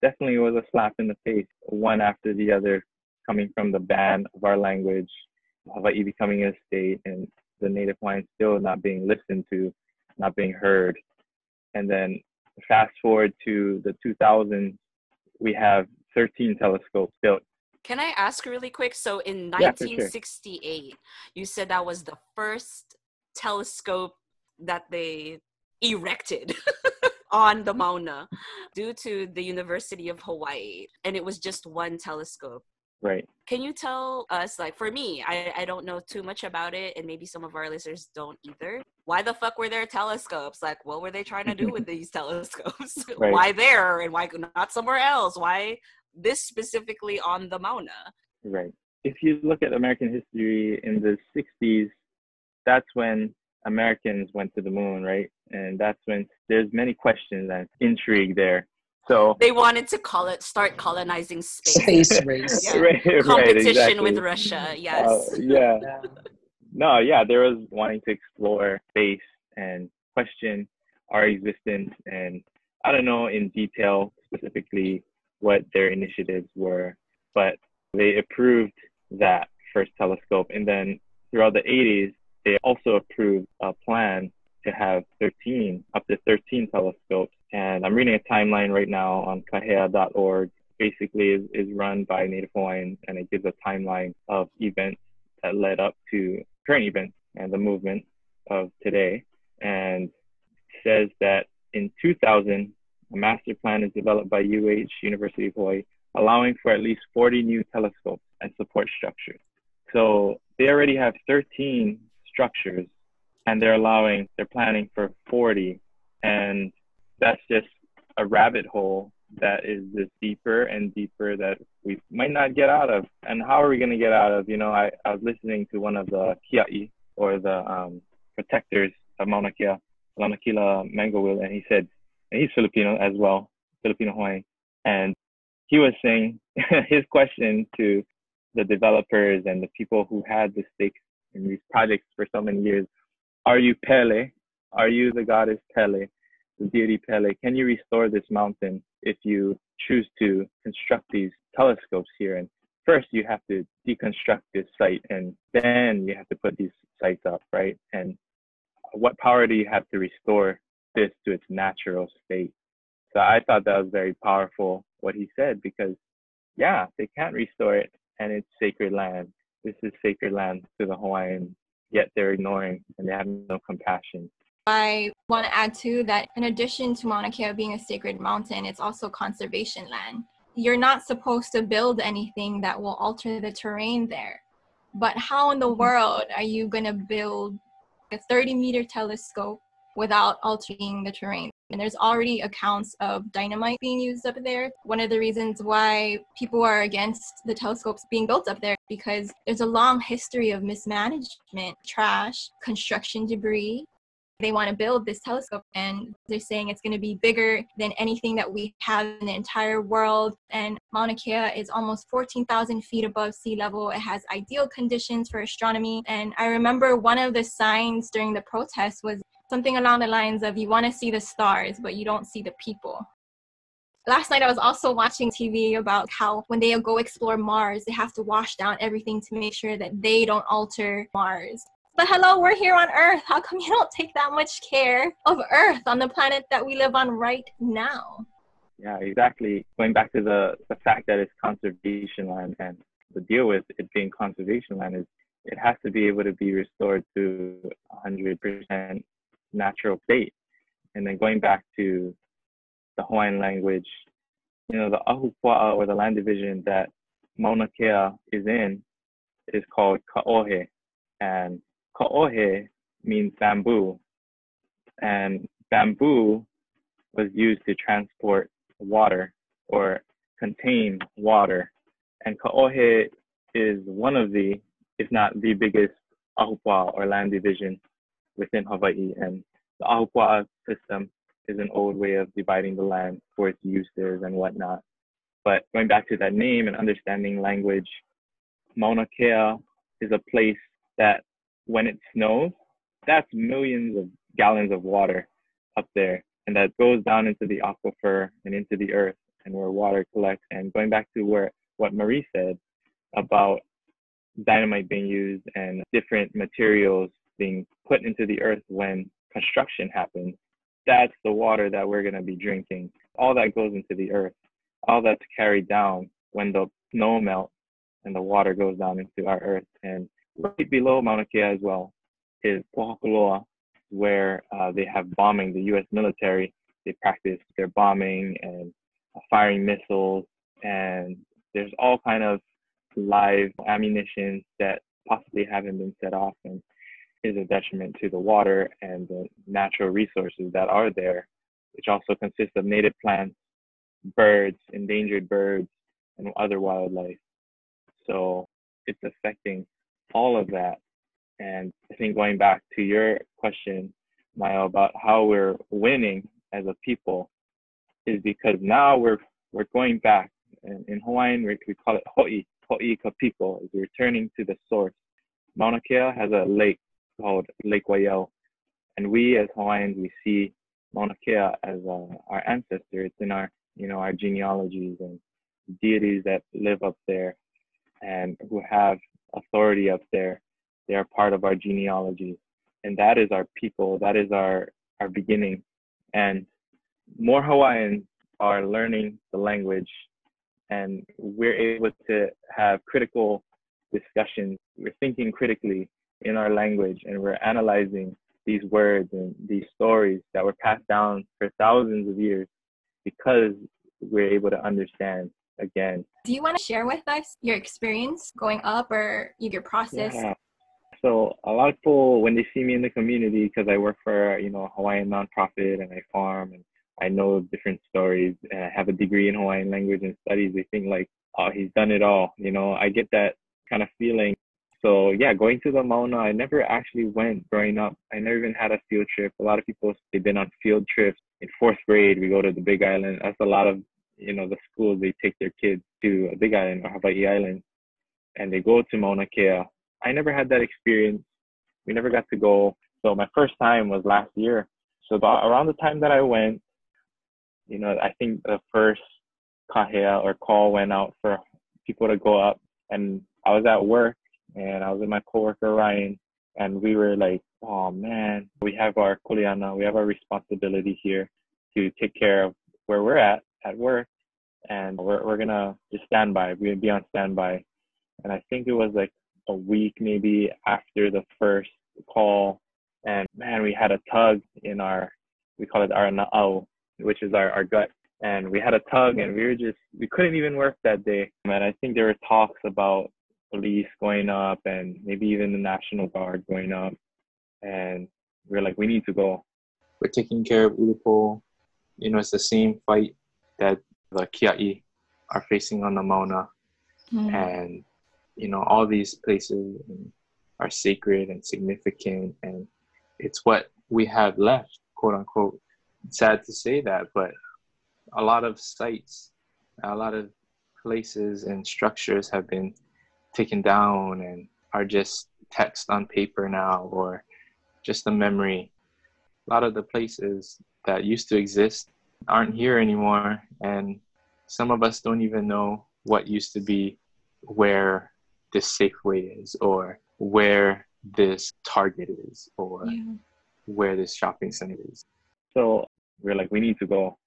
definitely was a slap in the face, one after the other, coming from the ban of our language, Hawaii becoming a state, and the Native Hawaiians still not being listened to, not being heard. And then fast forward to the 2000s, we have 13 telescopes built.
Can I ask really quick? So in
Yeah, sure.
1968, you said that was the first telescope that they erected *laughs* on the Mauna due to the University of Hawaii. And it was just one telescope.
Right.
Can you tell us, like, for me, I, I don't know too much about it, and maybe some of our listeners don't either. Why the fuck were there telescopes? Like, what were they trying to do with *laughs* these telescopes? *laughs*
Right.
Why there and why not somewhere else? Why this specifically on the Mauna?
Right. If you look at American history in the 60s, that's when Americans went to the moon, right? And that's when there's many questions and intrigue there. So
They wanted to call it start colonizing space.
Space *laughs* race.
Yeah.
right, right,
Competition with. Russia. Yes.
Uh, yeah. *laughs*
Yeah.
No, yeah, there was wanting to explore space and question our existence. And I don't know in detail specifically what their initiatives were, but they approved that first telescope. And then throughout the 80s, they also approved a plan to have 13, up to 13 telescopes. And I'm reading a timeline right now on kahea.org. Basically, is, is run by Native Hawaiians, and it gives a timeline of events that led up to current events and the movement of today. And says that in 2000, a master plan is developed by UH, University of Hawaii, allowing for at least 40 new telescopes and support structures. So they already have 13 structures and they're allowing, they're planning for 40. And that's just a rabbit hole that is just deeper and deeper that we might not get out of. And how are we going to get out of? You know, I, I was listening to one of the kia'i or the um, protectors of Mauna Kea, Lanakila Mangauil, and he said, and he's Filipino as well, Filipino Hawaiian. And he was saying *laughs* his question to the developers and the people who had the stakes in these projects for so many years are you Pele? Are you the goddess Pele, the deity Pele? Can you restore this mountain if you choose to construct these telescopes here? And first, you have to deconstruct this site, and then you have to put these sites up, right? And what power do you have to restore this to its natural state? So I thought that was very powerful what he said because, yeah, they can't restore it, and it's sacred land. this is sacred land to the Hawaiian, yet they're ignoring and they have no compassion.
I want to add too that in addition to Mauna Kea being a sacred mountain, it's also conservation land. You're not supposed to build anything that will alter the terrain there. But how in the
Mm-hmm.
world are you going to build a 30 meter telescope without altering the terrain? And there's already accounts of dynamite being used up there. One of the reasons why people are against the telescopes being built up there because there's a long history of mismanagement, trash, construction debris, they want to build this telescope and they're saying it's going to be bigger than anything that we have in the entire world and mauna kea is almost 14000 feet above sea level it has ideal conditions for astronomy and i remember one of the signs during the protest was something along the lines of you want to see the stars but you don't see the people last night i was also watching tv about how when they go explore mars they have to wash down everything to make sure that they don't alter mars but hello, we're here on Earth. How come you don't take that much care of Earth on the planet that we live on right now?
Yeah, exactly. Going back to the, the fact that it's conservation land and the deal with it being conservation land is it has to be able to be restored to 100% natural state. And then going back to the Hawaiian language, you know, the ahupua'a or the land division that Mauna Kea is in is called Ka'ohe. And Ka'ohe means bamboo. And bamboo was used to transport water or contain water. And Ka'ohe is one of the, if not the biggest ahupua'a or land division within Hawaii. And the ahupua'a system is an old way of dividing the land for its uses and whatnot. But going back to that name and understanding language, Mauna Kea is a place that when it snows, that's millions of gallons of water up there. And that goes down into the aquifer and into the earth and where water collects. And going back to where what Marie said about dynamite being used and different materials being put into the earth when construction happens, that's the water that we're going to be drinking. All that goes into the earth. All that's carried down when the snow melts and the water goes down into our earth. And right below Mauna Kea as well is Pohakuloa, where uh, they have bombing, the U.S. military. They practice their bombing and uh, firing missiles, and there's all kind of live ammunition that possibly haven't been set off and is a detriment to the water and the natural resources that are there, which also consists of native plants, birds, endangered birds, and other wildlife. So it's affecting all of that. And I think going back to your question, Maya, about how we're winning as a people is because now we're we're going back. And in Hawaiian, we, we call it ho'i, ho'i ka people, is returning to the source. Mauna Kea has a lake called Lake Waiau. And we as Hawaiians, we see Mauna Kea as uh, our ancestor. It's in our, you know, our genealogies and deities that live up there and who have authority up there. They are part of our genealogy. And that is our people. That is our, our beginning. And more Hawaiians are learning the language and we're able to have critical discussions. We're thinking critically in our language and we're analyzing these words and these stories that were passed down for thousands of years because we're able to understand again.
Do you want to share with us your experience going up or your process?
Yeah. So a lot of people, when they see me in the community, because I work for you know a Hawaiian nonprofit and I farm and I know different stories and I have a degree in Hawaiian language and studies, they think like, oh, he's done it all. You know, I get that kind of feeling. So yeah, going to the Mauna, I never actually went growing up. I never even had a field trip. A lot of people they've been on field trips. In fourth grade, we go to the Big Island. That's a lot of you know the schools they take their kids to a Big Island or Hawaii Island, and they go to Mauna Kea. I never had that experience. We never got to go. So my first time was last year. So about around the time that I went, you know, I think the first kahea or call went out for people to go up, and I was at work and I was with my coworker Ryan, and we were like, "Oh man, we have our kuleana, we have our responsibility here to take care of where we're at at work, and we're we're gonna just stand by, gonna be on standby." And I think it was like a week maybe after the first call. And man, we had a tug in our, we call it our na'au, which is our, our gut. And we had a tug and we were just, we couldn't even work that day. And I think there were talks about police going up and maybe even the National Guard going up. And we are like, we need to go.
We're taking care of Ulupo. You know, it's the same fight that the Kia'i are facing on the Mauna. Mm. And, you know, all these places are sacred and significant. And it's what we have left, quote unquote. sad to say that, but a lot of sites, a lot of places and structures have been taken down and are just text on paper now or just a memory. A lot of the places that used to exist aren't here anymore, and some of us don't even know what used to be where this Safeway is or where this Target is or yeah. where this shopping center is.
So we're like, we need to go,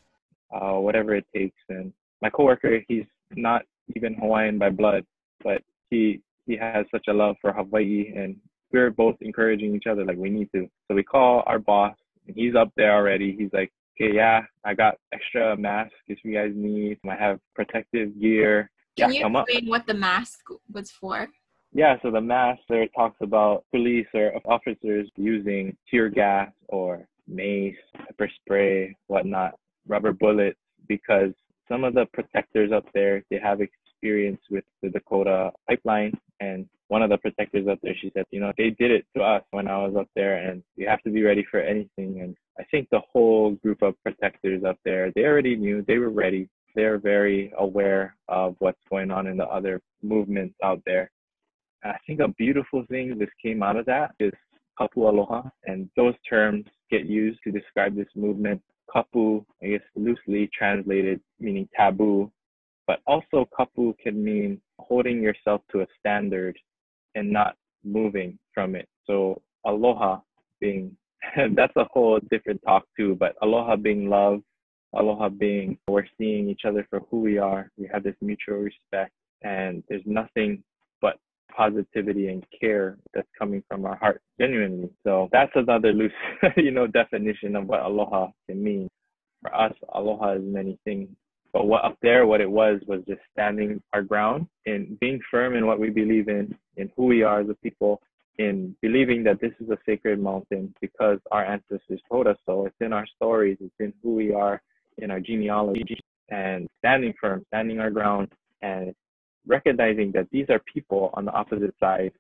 uh, whatever it takes. And my coworker, he's not even Hawaiian by blood, but he he has such a love for Hawaii, and we're both encouraging each other like we need to. So we call our boss, and he's up there already. He's like, okay, yeah, I got extra masks if you guys need. I have protective gear.
Can
yeah,
you explain up. what the mask was for?
Yeah, so the mask there talks about police or officers using tear gas or mace, pepper spray, whatnot, rubber bullets, because some of the protectors up there they have experience with the Dakota pipeline. And one of the protectors up there, she said, you know, they did it to us when I was up there, and you have to be ready for anything. And I think the whole group of protectors up there, they already knew, they were ready. They're very aware of what's going on in the other movements out there. I think a beautiful thing this came out of that is kapu aloha, and those terms get used to describe this movement. Kapu, I guess loosely translated, meaning taboo, but also kapu can mean holding yourself to a standard and not moving from it. So aloha being *laughs* that's a whole different talk too, but aloha being love, aloha being we're seeing each other for who we are. We have this mutual respect and there's nothing but positivity and care that's coming from our heart genuinely. So that's another loose, *laughs* you know, definition of what aloha can mean. For us, aloha is many things. But what up there, what it was, was just standing our ground and being firm in what we believe in, in who we are as a people, in believing that this is a sacred mountain because our ancestors told us so. It's in our stories, it's in who we are, in our genealogy, and standing firm, standing our ground, and recognizing that these are people on the opposite side,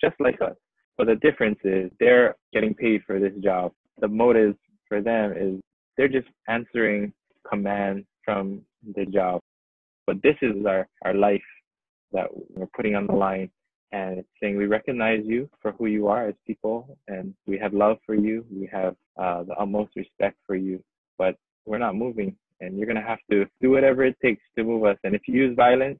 just like us. But the difference is they're getting paid for this job. The motive for them is they're just answering commands from the job. But this is our, our life that we're putting on the line and it's saying we recognize you for who you are as people and we have love for you. We have uh, the utmost respect for you, but we're not moving and you're going to have to do whatever it takes to move us. And if you use violence,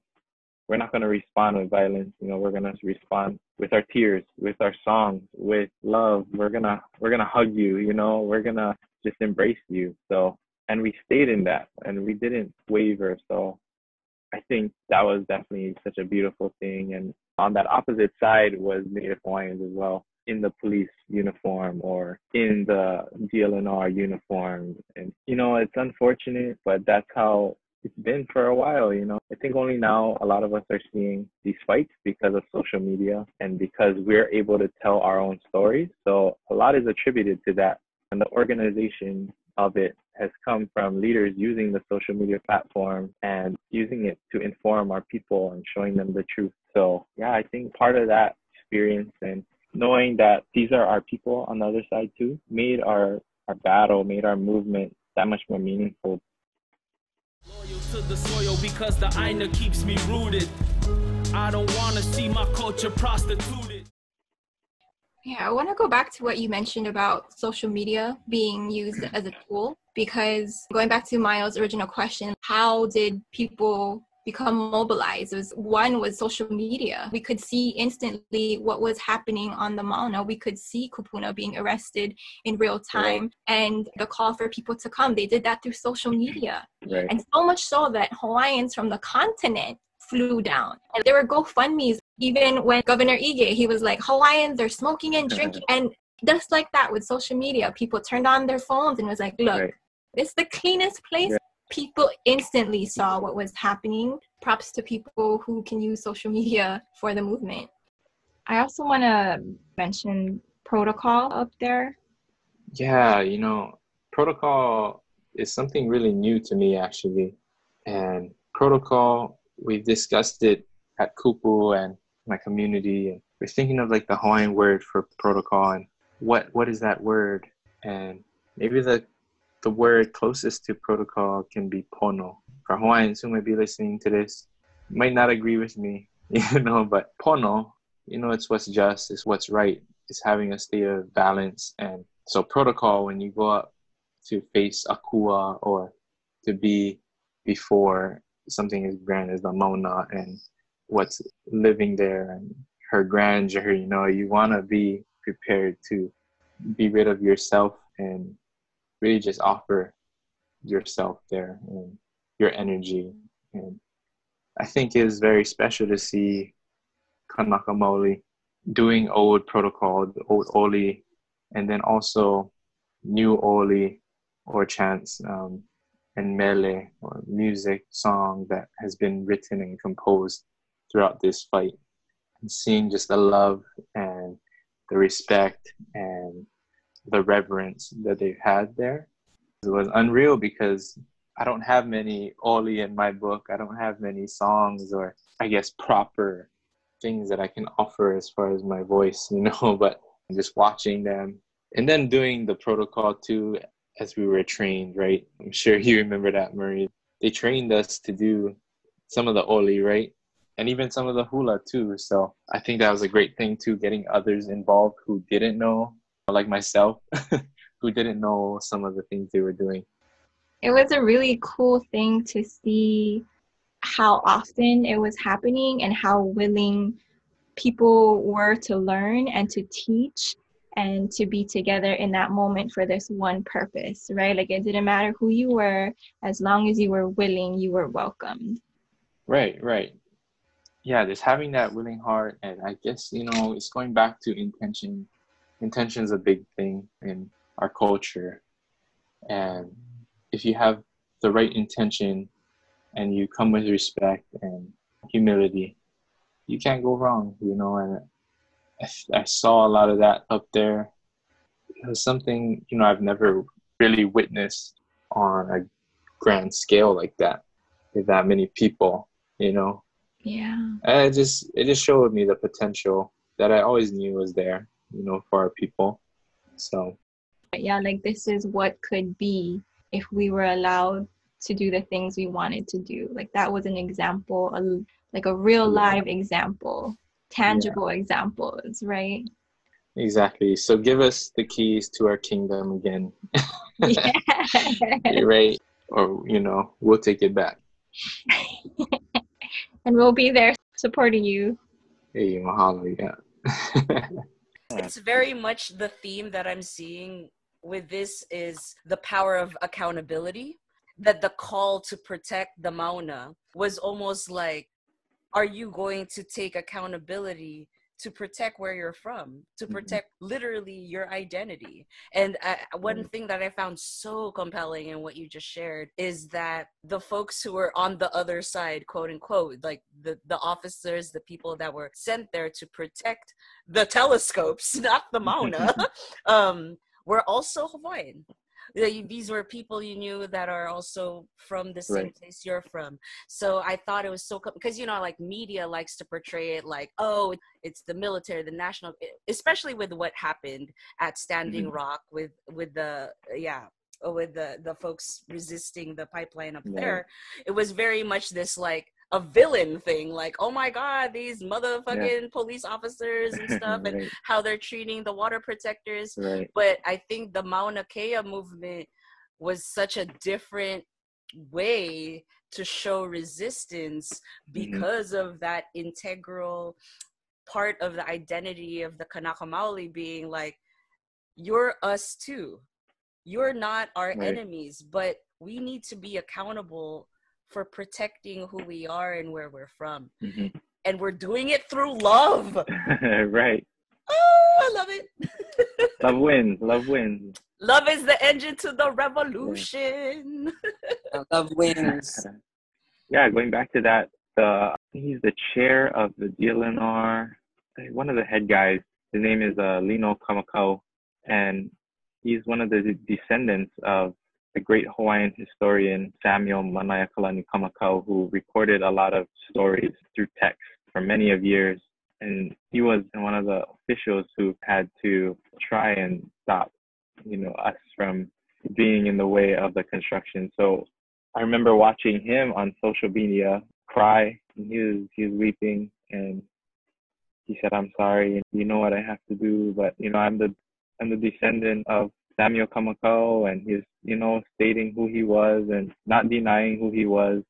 we're not going to respond with violence. You know, we're going to respond with our tears, with our songs, with love. We're going to, we're going to hug you, you know, we're going to just embrace you. So and we stayed in that and we didn't waver. So i think that was definitely such a beautiful thing. And on that opposite side was native hawaiians as well in the police uniform or in the dlnr uniform. And you know it's unfortunate but that's how it's been for a while you know. I think only now a lot of us are seeing these fights because of social media and because we're able to tell our own stories. So a lot is attributed to that. And the organization of it has come from leaders using the social media platform and using it to inform our people and showing them the truth. So, yeah, I think part of that experience and knowing that these are our people on the other side too made our, our battle, made our movement that much more meaningful.
Loyal to the soil because the Aina keeps me rooted. I don't want to see my culture prostituted.
Yeah, I want to go back to what you mentioned about social media being used as a tool because going back to Miles' original question, how did people become mobilized? It was one was social media. We could see instantly what was happening on the Mauna. We could see Kupuna being arrested in real time right. and the call for people to come. They did that through social media. Right. And so much so that Hawaiians from the continent flew down. And there were GoFundMe's Even when Governor Ige, he was like, Hawaiians are smoking and drinking. *laughs* and just like that with social media, people turned on their phones and was like, look,
Right.
it's the cleanest place.
Yeah.
People instantly saw what was happening. Props to people who can use social media for the movement. I also want to mention protocol up there.
Yeah, you know, protocol is something really new to me actually. And protocol, we've discussed it at Kupu and my community and we're thinking of like the Hawaiian word for protocol and what what is that word? And maybe the the word closest to protocol can be pono. For Hawaiians who might be listening to this, might not agree with me, *laughs* you know, but pono, you know, it's what's just, it's what's right, it's having a state of balance. And so protocol, when you go up to face Akua or to be before something as grand as the Mauna and what's living there and her grandeur, you know, you want to be prepared to be rid of yourself and really just offer yourself there and your energy. And I think it is very special to see Kanaka Maoli doing old protocol, old Oli, and then also new Oli or chants um, and mele or music song that has been written and composed throughout this fight. And seeing just the love and the respect and the reverence that they've had there. It was unreal because I don't have many Oli in my book. I don't have many songs or I guess proper things that I can offer as far as my voice, *laughs* you know, but just watching them and then doing the protocol too as we were trained, right? I'm sure you remember that, Marie. They trained us to do some of the Oli, right? And even some of the hula too. So I think that was a great thing too, getting others involved who didn't know, like myself, *laughs* who didn't know some of the things they were doing.
It was a really cool thing to see how often it was happening and how willing people were to learn and to teach and to be together in that moment for this one purpose, right? Like it didn't matter who you were, as long as you were willing, you were welcomed.
Right, right. Yeah, just having that willing heart, and I guess you know, it's going back to intention. Intention is a big thing in our culture, and if you have the right intention, and you come with respect and humility, you can't go wrong. You know, and I, I saw a lot of that up there. It was something you know I've never really witnessed on a grand scale like that with that many people. You know,
Yeah.
and it just it just showed me the potential that I always knew was there, you know, for our people. So
Yeah, like this is what could be if we were allowed to do the things we wanted to do. Like that was an example, a, like a real
Yeah.
live example, tangible examples, right?
exactly. So give us the keys to our kingdom again, *laughs*
yeah. *laughs*
right? Or you know, we'll take it back. *laughs*
and we'll be there supporting you.
Hey, mahalo, yeah. *laughs*
it's very much the theme that i'm seeing with this is the power of accountability that the call to protect the mauna was almost like are you going to take accountability to protect where you're from to
Mhm.
protect literally your identity and I, one
Right.
thing that i found so compelling in what you just shared is that the folks who were on the other side quote unquote like the the officers the people that were sent there to protect the telescopes *laughs* not the *laughs* mauna *laughs* um were also hawaiian They- these were people you knew that are also from the same
Right.
place you're from so i thought it was so because you know like media likes to portray it like oh it's the military the national especially with what happened at standing mm-hmm. rock with with the yeah with the the folks resisting the pipeline up
Right.
there it was very much this like a villain thing like oh my god these motherfucking police officers and *laughs* stuff and how they're treating the water protectors.
Right,
but I think the Mauna Kea movement was such a different way to show resistance mm-hmm. because of that integral part of the identity of the Kanaka Maoli being like, you're us too. You're not our
Right.
enemies, but we need to be accountable for protecting who we are and where we're from
Mhm.
and we're doing it through love. *laughs*
right.
Oh, I love it. *laughs*
Love wins. Love wins.
love is the engine to the revolution. *laughs*
Love wins.
yeah, going back to that, the he's the chair of the DLNR. One of the head guys. His name is uh, Lino Kamakau, and he's one of the descendants of the great Hawaiian historian Samuel Manaiakalani Kamakau, who recorded a lot of stories through text for many of years. And he was one of the officials who had to try and stop, you know, us from being in the way of the construction. So I remember watching him on social media cry. He was he was weeping and he said, "I'm sorry. You know what I have to do, but you know I'm the I'm the descendant of Samuel Kamakau, and he's you know stating who he was and not denying who he was.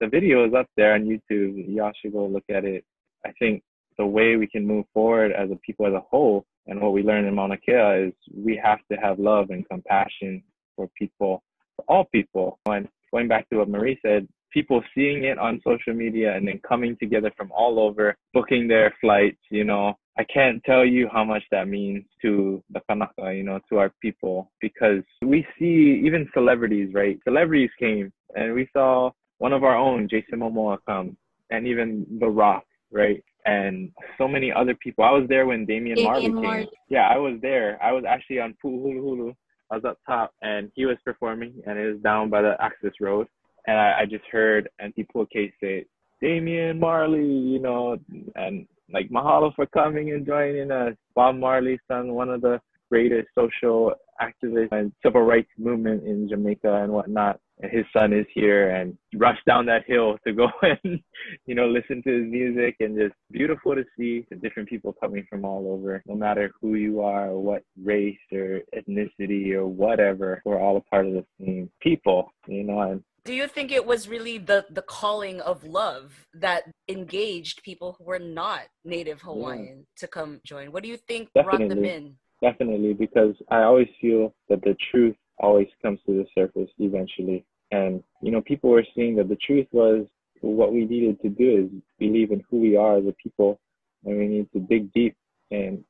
The video is up there on YouTube. Y'all should go look at it. I think the way we can move forward as a people as a whole, and what we learn in Mauna Kea is we have to have love and compassion for people, for all people. And going back to what Marie said, people seeing it on social media and then coming together from all over, booking their flights, you know, I can't tell you how much that means to the Kanaka, you know, to our people, because we see even celebrities, right? Celebrities came and we saw one of our own, Jason Momoa, come, and even The Rock, right? And so many other people. I was there when Damian,
Damian
Marley came. Yeah, I was there. I was actually on Pu'uhuluhulu. I was up top and he was performing and it was down by the access road. And I, I just heard Antipoke say, Damian Marley, you know, and like mahalo for coming and joining us. Bob Marley, son, one of the greatest social activists and civil rights movement in Jamaica and whatnot. And his son is here and rushed down that hill to go *laughs* and, you know, listen to his music and just beautiful to see the different people coming from all over, no matter who you are or what race or ethnicity or whatever. We're all a part of the same people, you know, and
Do you think it was really the the calling of love that engaged people who were not native Hawaiian to come join? What do you think brought them
Definitely.
in?
Definitely, because I always feel that the truth always comes to the surface eventually. And, you know, people were seeing that the truth was what we needed to do is believe in who we are as a people, and we need to dig deep and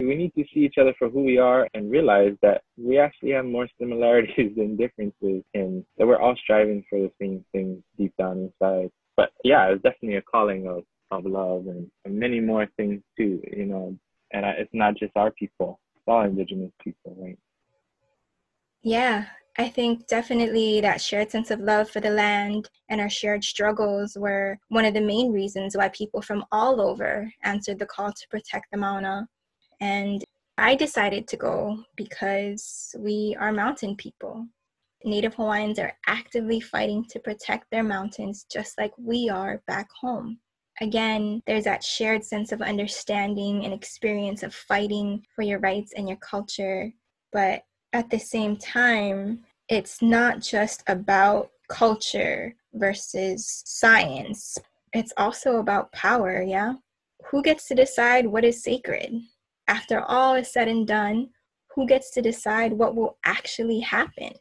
we need to see each other for who we are and realize that we actually have more similarities *laughs* than differences and that we're all striving for the same things deep down inside. But yeah, it's definitely a calling of, of love and, many more things too, you know, and I, it's not just our people, it's all indigenous people, right?
Yeah, I think definitely that shared sense of love for the land and our shared struggles were one of the main reasons why people from all over answered the call to protect the Mauna. And I decided to go because we are mountain people. Native Hawaiians are actively fighting to protect their mountains just like we are back home. Again, there's that shared sense of understanding and experience of fighting for your rights and your culture. But at the same time, it's not just about culture versus science. It's also about power, yeah? Who gets to decide what is sacred? After all is said and done, who gets to decide what will actually happen?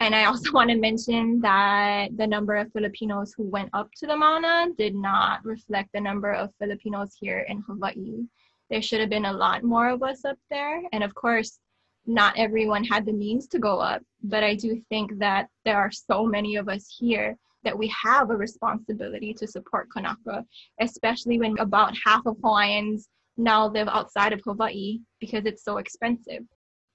And I also *laughs* want to mention that the number of Filipinos who went up to the Mauna did not reflect the number of Filipinos here in Hawaii. There should have been a lot more of us up there. And of course, not everyone had the means to go up, but I do think that there are so many of us here that we have a responsibility to support Kanaka, especially when about half of Hawaiians now live outside of Hawaii because it's so expensive.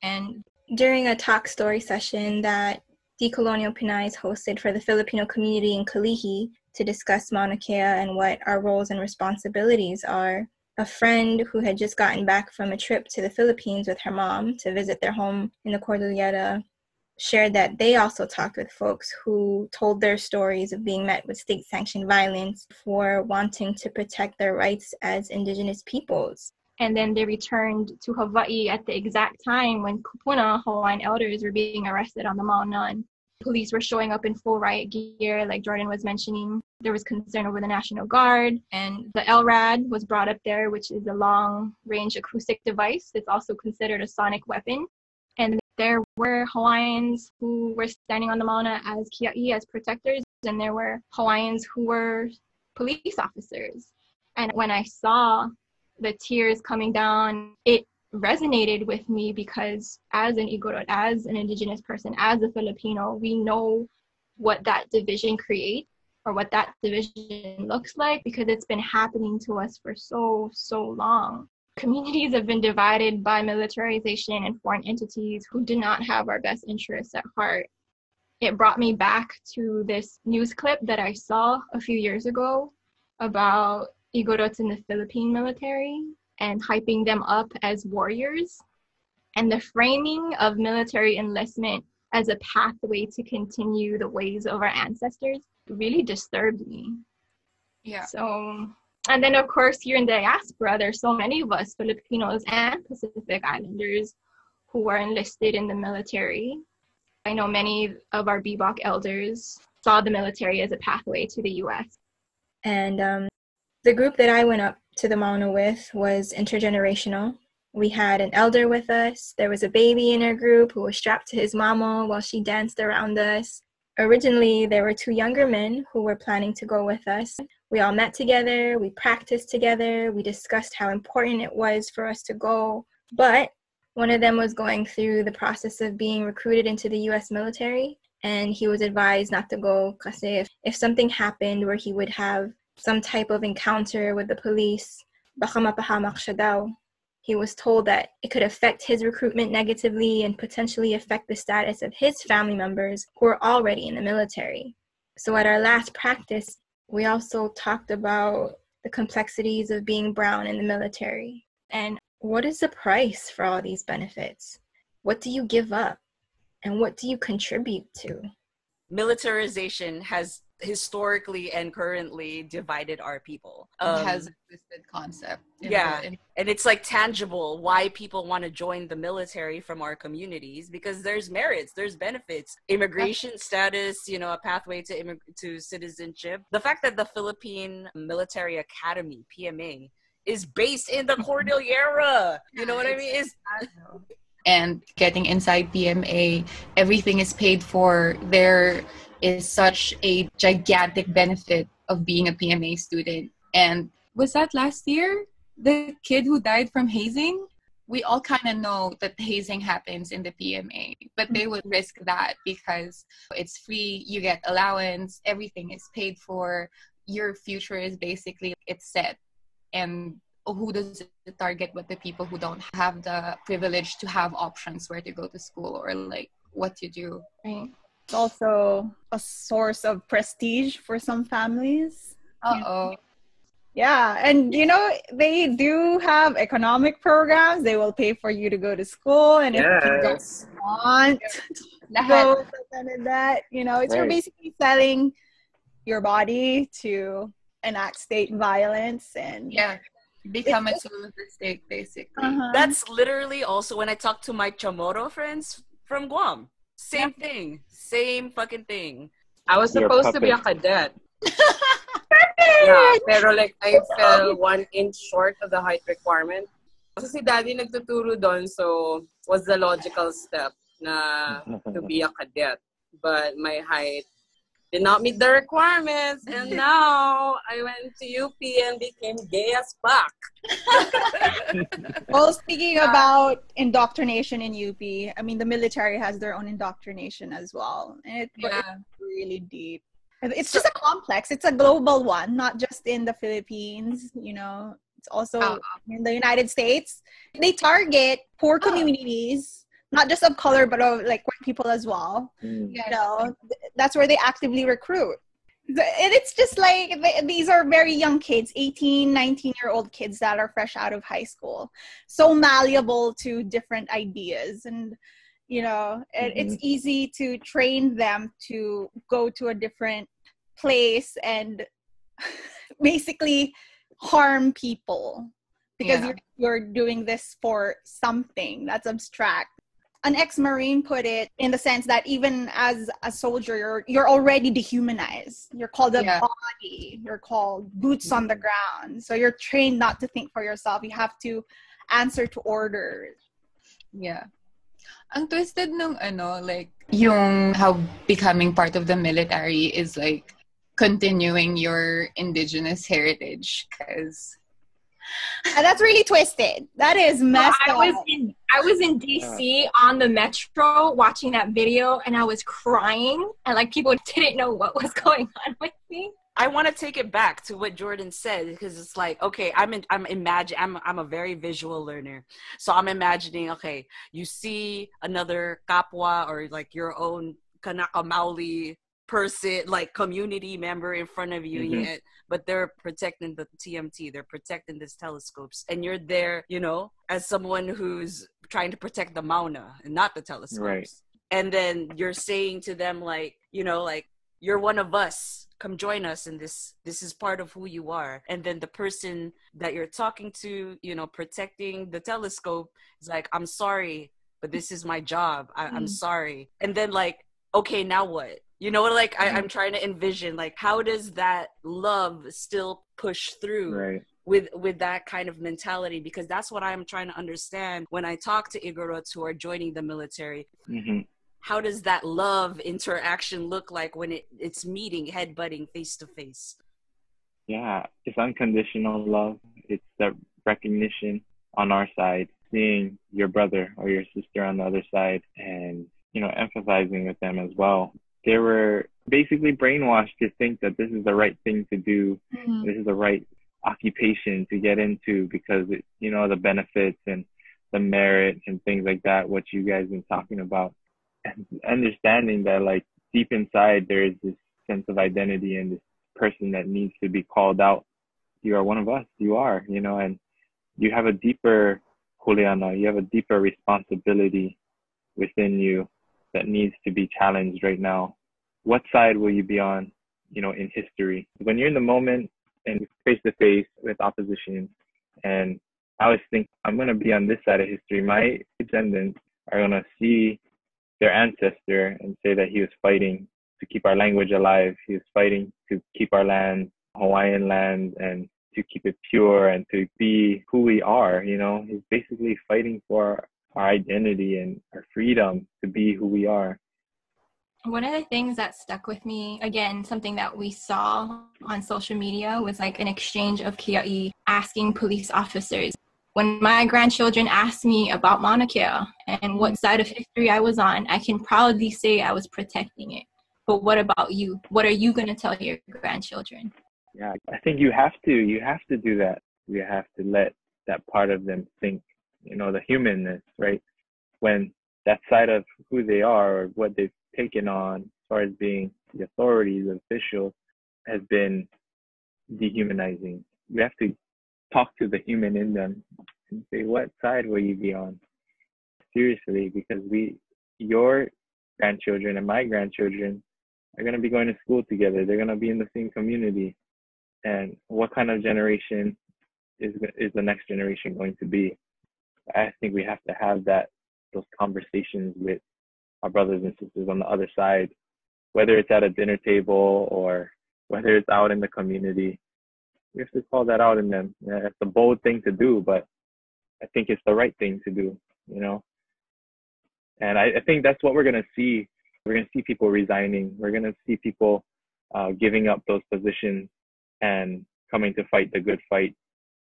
And during a talk story session that Decolonial Pinais hosted for the Filipino community in Kalihi to discuss Mauna Kea and what our roles and responsibilities are, a friend who had just gotten back from a trip to the Philippines with her mom to visit their home in the Cordillera shared that they also talked with folks who told their stories of being met with state sanctioned violence for wanting to protect their rights as indigenous peoples.
And then they returned to Hawaii at the exact time when Kupuna Hawaiian elders were being arrested on the Mauna. And police were showing up in full riot gear, like Jordan was mentioning. There was concern over the National Guard, and the LRAD was brought up there, which is a long range acoustic device. It's also considered a sonic weapon. And there were Hawaiians who were standing on the Mauna as kia'i, as protectors, and there were Hawaiians who were police officers.
And when I saw the tears coming down, it resonated with me because as an Igorot, as an indigenous person, as a Filipino, we know what that division creates or what that division looks like because it's been happening to us for so, so long. Communities have been divided by militarization and foreign entities who do not have our best interests at heart. It brought me back to this news clip that I saw a few years ago about Igorots in the Philippine military and hyping them up as warriors. And the framing of military enlistment as a pathway to continue the ways of our ancestors really disturbed me.
Yeah.
So, and then of course, here in the diaspora, there's so many of us Filipinos and Pacific Islanders who are enlisted in the military. I know many of our BBOC elders saw the military as a pathway to the US. And um, the group that I went up to the Mauna with was intergenerational. We had an elder with us. There was a baby in our group who was strapped to his mama while she danced around us. Originally, there were two younger men who were planning to go with us. We all met together, we practiced together, we discussed how important it was for us to go. But one of them was going through the process of being recruited into the US military, and he was advised not to go because if, if something happened where he would have some type of encounter with the police. He was told that it could affect his recruitment negatively and potentially affect the status of his family members who are already in the military. So at our last practice, we also talked about the complexities of being brown in the military and what is the price for all these benefits? What do you give up? And what do you contribute to?
Militarization has historically and currently divided our people.
it has um, a twisted concept.
yeah,
in-
and it's like tangible why people want to join the military from our communities because there's merits, there's benefits, immigration status, you know, a pathway to immig- to citizenship. The fact that the Philippine Military Academy (PMA) is based in the Cordillera, you know what I mean? Is
and getting inside PMA, everything is paid for. There is such a gigantic benefit of being a PMA student. And was that last year? The kid who died from hazing? We all kind of know that hazing happens in the PMA, but they would risk that because it's free, you get allowance, everything is paid for, your future is basically it's set. And who does it target but the people who don't have the privilege to have options where to go to school or like what to do
Right.
It's also a source of prestige for some families.
uh-oh
Yeah, and you know they do have economic programs. They will pay for you to go to school, and if you don't want to go and that, you know, it's you're basically selling your body to enact state violence and
yeah become a tool of the state basically
Uh-huh.
That's literally also when I talk to my Chamorro friends from Guam. Same thing. Same fucking thing.
I was
You're
supposed to be a cadet. yeah, pero like I fell one inch short of the height requirement. So si daddy nagtuturo doon, so was the logical step na to be a cadet. But my height did not meet the requirements, and *laughs* now I went to UP and became gay as fuck. *laughs*
well, speaking about indoctrination in UP, I mean the military has their own indoctrination as well, and it,
Yeah.
it's really deep. It's just a complex. It's a global one, not just in the Philippines. You know, it's also
Uh-uh.
in the United States. They target poor oh. communities, not just of color, but of like white people as well.
Mm.
You know, that's where they actively recruit. And it's just like these are very young kids 18 19 year old kids that are fresh out of high school so malleable to different ideas and you know it, it's easy to train them to go to a different place and *laughs* basically harm people because
Yeah.
you're, you're doing this for something that's abstract an ex-marine put it in the sense that even as a soldier you're you're already dehumanized. You're called a
Yeah.
body. You're called boots on the ground. So you're trained not to think for yourself. You have to answer to orders.
Yeah. Ang twisted nung ano, like, yung how becoming part of the military is like continuing your indigenous heritage because
that's really twisted. That is messed
I
up.
was in I was in DC on the metro watching that video and I was crying and like people *laughs* didn't know what was going on with me.
I want to take it back to what Jordan said because it's like, okay, I'm in, I'm imagine I'm I'm a very visual learner, so I'm imagining, okay, you see another kapwa or like your own Kanaka Maoli person, like community member in front of you,
Mhm.
yet, but they're protecting the TMT, they're protecting these telescopes, and you're there, you know, as someone who's trying to protect the Mauna and not the telescopes,
Right.
and then you're saying to them like, you know, like you're one of us. Come join us in this. This is part of who you are. And then the person that you're talking to you know protecting the telescope is like i'm sorry but this is my job. I, i'm
Mm.
sorry. And then like okay now what you know like I, i'm trying to envision like how does that love still push through
Right.
with with that kind of mentality because that's what i'm trying to understand when i talk to igorots who are joining the military
hmm
how does that love interaction look like when it, it's meeting head butting face to face
Yeah, it's unconditional love. It's the recognition on our side, seeing your brother or your sister on the other side, and you know, empathizing with them as well. They were basically brainwashed to think that this is the right thing to do. Mm-hmm. This is the right occupation to get into because it, you know the benefits and the merit and things like that. What you guys been talking about, and understanding that like deep inside there is this sense of identity and this person that needs to be called out. You are one of us. You are, you know, and you have a deeper Juliana, you have a deeper responsibility within you that needs to be challenged right now. What side will you be on, you know, in history? When you're in the moment and face to face with opposition, and I always think I'm gonna be on this side of history. My descendants are gonna see their ancestor and say that he was fighting to keep our language alive. He was fighting to keep our land, Hawaiian land, and to keep it pure and to be who we are. You know, he's basically fighting for our identity and our freedom to be who we are.
One of the things that stuck with me, again, something that we saw on social media was like an exchange of Kiai asking police officers. When my grandchildren asked me about Mauna Kea and what side of history I was on, I can proudly say I was protecting it. But what about you? What are you going to tell your grandchildren?
Yeah, I think you have to. You have to do that. You have to let that part of them think, you know, the humanness, right? When that side of who they are or what they've taken on as far as being the authorities, the officials, has been dehumanizing. we have to talk to the human in them and say, what side will you be on? Seriously, because we, your grandchildren and my grandchildren are going to be going to school together. They're going to be in the same community. And what kind of generation is is the next generation going to be? I think we have to have that those conversations with our brothers and sisters on the other side, whether it's at a dinner table or whether it's out in the community. We have to call that out in them. Yeah, it's a bold thing to do, but I think it's the right thing to do, you know. And I, I think that's what we're gonna see. We're gonna see people resigning. We're gonna see people uh, giving up those positions and coming to fight the good fight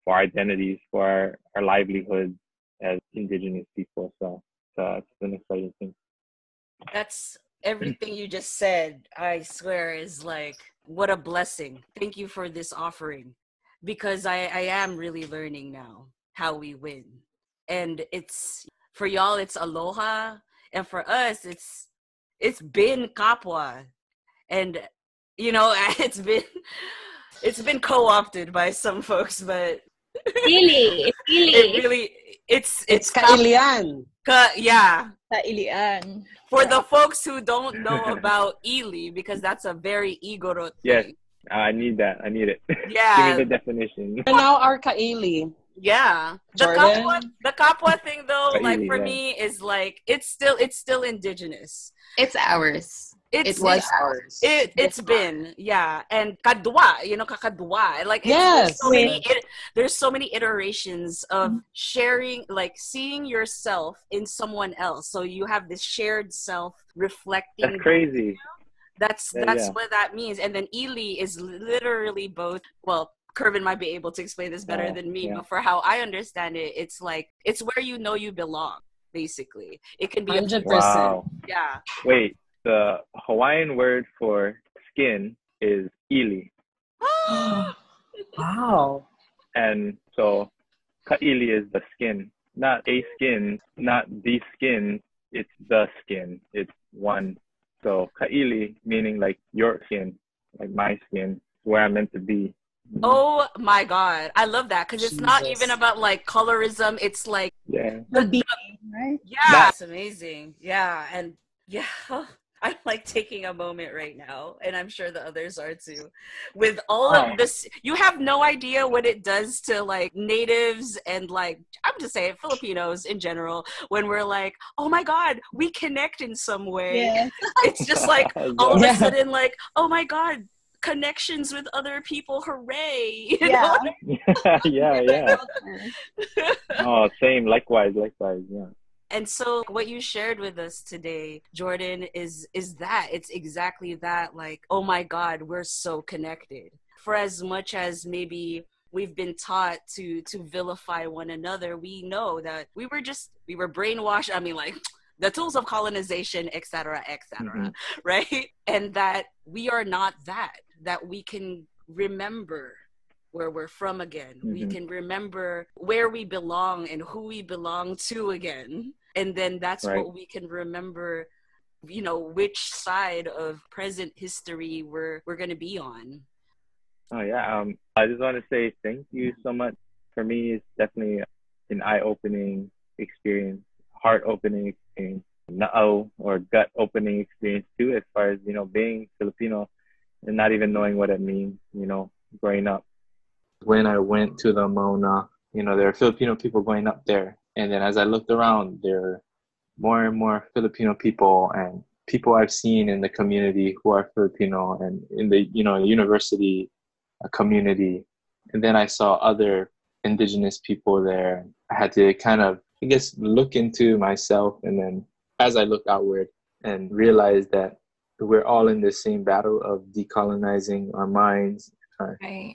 for our identities, for our, our livelihoods as indigenous people. So, so it's an exciting thing.
that's everything you just said i swear is like what a blessing thank you for this offering because i i am really learning now how we win and it's for y'all it's aloha and for us it's it's been kapwa and you know *laughs* it's been it's been co-opted by some folks but
Really, *laughs*
it
really.
Really it's
It's
it's
kailian.
ka- yeah
Sa ilian.
for the folks who don't *laughs* know about Ili, because that's a very Igorot
Yes.
thing.
I need that. I need it.
Yeah. *laughs*
Give me the definition.
And now our kaili.
Yeah. The
Jordan?
Kapwa, the Kapwa thing though, like for
Yeah.
me, is like it's still it's still indigenous.
It's ours.
It's
It was
it's,
ours.
it it's been yeah and kadwa you know kakadwa like it's,
Yes.
there's so many it, there's so many iterations of mm-hmm. sharing like seeing yourself in someone else so you have this shared self reflecting
That's crazy.
That's
Yeah,
that's
yeah.
what that means. And then Ili is literally both. Well, Kervin might be able to explain this better
Oh,
than me,
yeah.
but for how I understand it, it's like it's where you know you belong. Basically, it can be
100%.
Wow.
yeah.
Wait, the Hawaiian word for skin is ili. *gasps*
wow.
And so ka'ili is the skin, not a skin, not the skin, it's the skin. It's one. So ka'ili meaning like your skin, like my skin, where I'm meant to be.
Oh my god, I love that because it's not even about like colorism. It's like
Yeah.
The being, right?
yeah,
That-
it's amazing. Yeah, and yeah, *laughs* I'm like taking a moment right now, and I'm sure the others are too. With all
Oh.
of this, you have no idea what it does to like natives and like I'm just saying Filipinos in general. When we're like, oh my god, we connect in some way.
Yeah. *laughs*
It's just *laughs* like all of
Yeah.
a sudden, like, oh my god, connections with other people, hooray! *laughs* You
Yeah.
yeah, yeah. Oh, same. Likewise, likewise. Yeah.
And so what you shared with us today jordan is is that it's exactly that like oh my god we're so connected for as much as maybe we've been taught to to vilify one another we know that we were just we were brainwashed i mean like *tsk* the tools of colonization et cetera, etc
Mhm. *laughs*
right and that we are not that that we can remember where we're from again we
Mhm.
can remember where we belong and who we belong to again and then that's
Right.
what we can remember you know which side of present history we're we're going to be on
Oh yeah. Um, I just want to say thank you so much. For me, it's definitely an eye-opening experience, heart-opening experience, na'au or gut-opening experience too, as far as you know, being Filipino and not even knowing what it means. You know, growing up.
when I went to the Mauna, you know, there are Filipino people going up there. And then as I looked around, there are more and more Filipino people and people I've seen in the community who are Filipino and in the, you know, university uh, community. And then I saw other indigenous people there. I had to kind of, I guess, look into myself. And then as I looked outward and realized that we're all in the same battle of decolonizing our minds,
Right.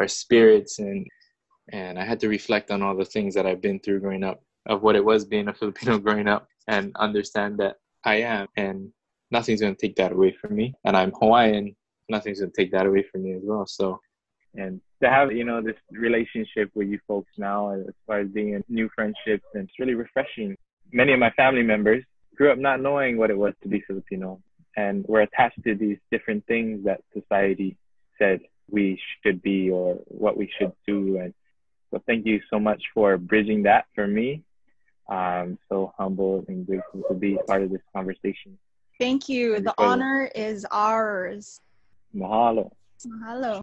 our spirits and and I had to reflect on all the things that I've been through growing up of what it was being a *laughs* Filipino growing up and understand that I am and nothing's going to take that away from me. And I'm Hawaiian nothing's going to take that away from me as well. So
and to have you know this relationship with you folks now as far as being in new friendships and it's really refreshing. Many of my family members grew up not knowing what it was to be filipino and were attached to these different things that society said we should be or what we should do and so thank you so much for bridging that for me i'm so humbled and grateful to be part of this conversation
Thank you. The honor is ours.
mahalo
Mahalo.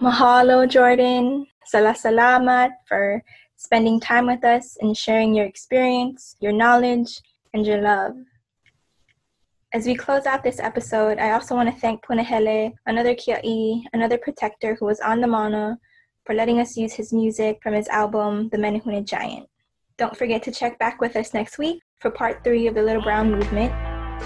Mahalo, Jordan. Sala salamat for spending time with us and sharing your experience, your knowledge, and your love. As we close out this episode, I also want to thank Punahele, another Kia'i, another protector who was on the Mauna, for letting us use his music from his album, The Menehune Giant. Don't forget to check back with us next week for part three of the Little Brown Movement,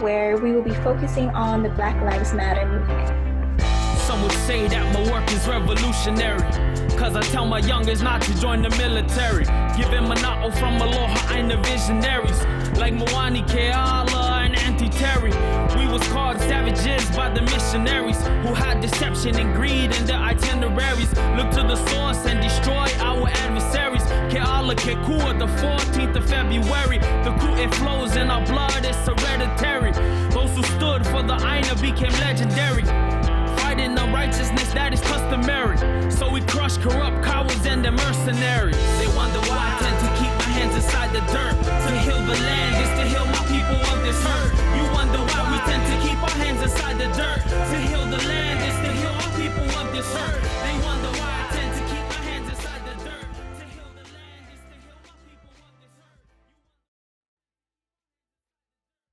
where we will be focusing on the Black Lives Matter movement.
Some would say that my work is revolutionary. Cause I tell my youngest not to join the military. Giving a na'o oh, from Aloha the visionaries. Like Moani Keala and Auntie Terry. We was called savages by the missionaries who had deception and greed in their itineraries. Look to the source and destroy our adversaries. Kealakekua, the 14th of February. The coup it flows in our blood, it's hereditary. Those who stood for the Aina became legendary delight the righteousness that is customary. So we crush corrupt cowards and the mercenaries. They wonder why I tend to keep my hands inside the dirt. To heal the land is to heal my people of this hurt. You wonder why we tend to keep our hands inside the dirt. To heal the land is to heal our people of this hurt.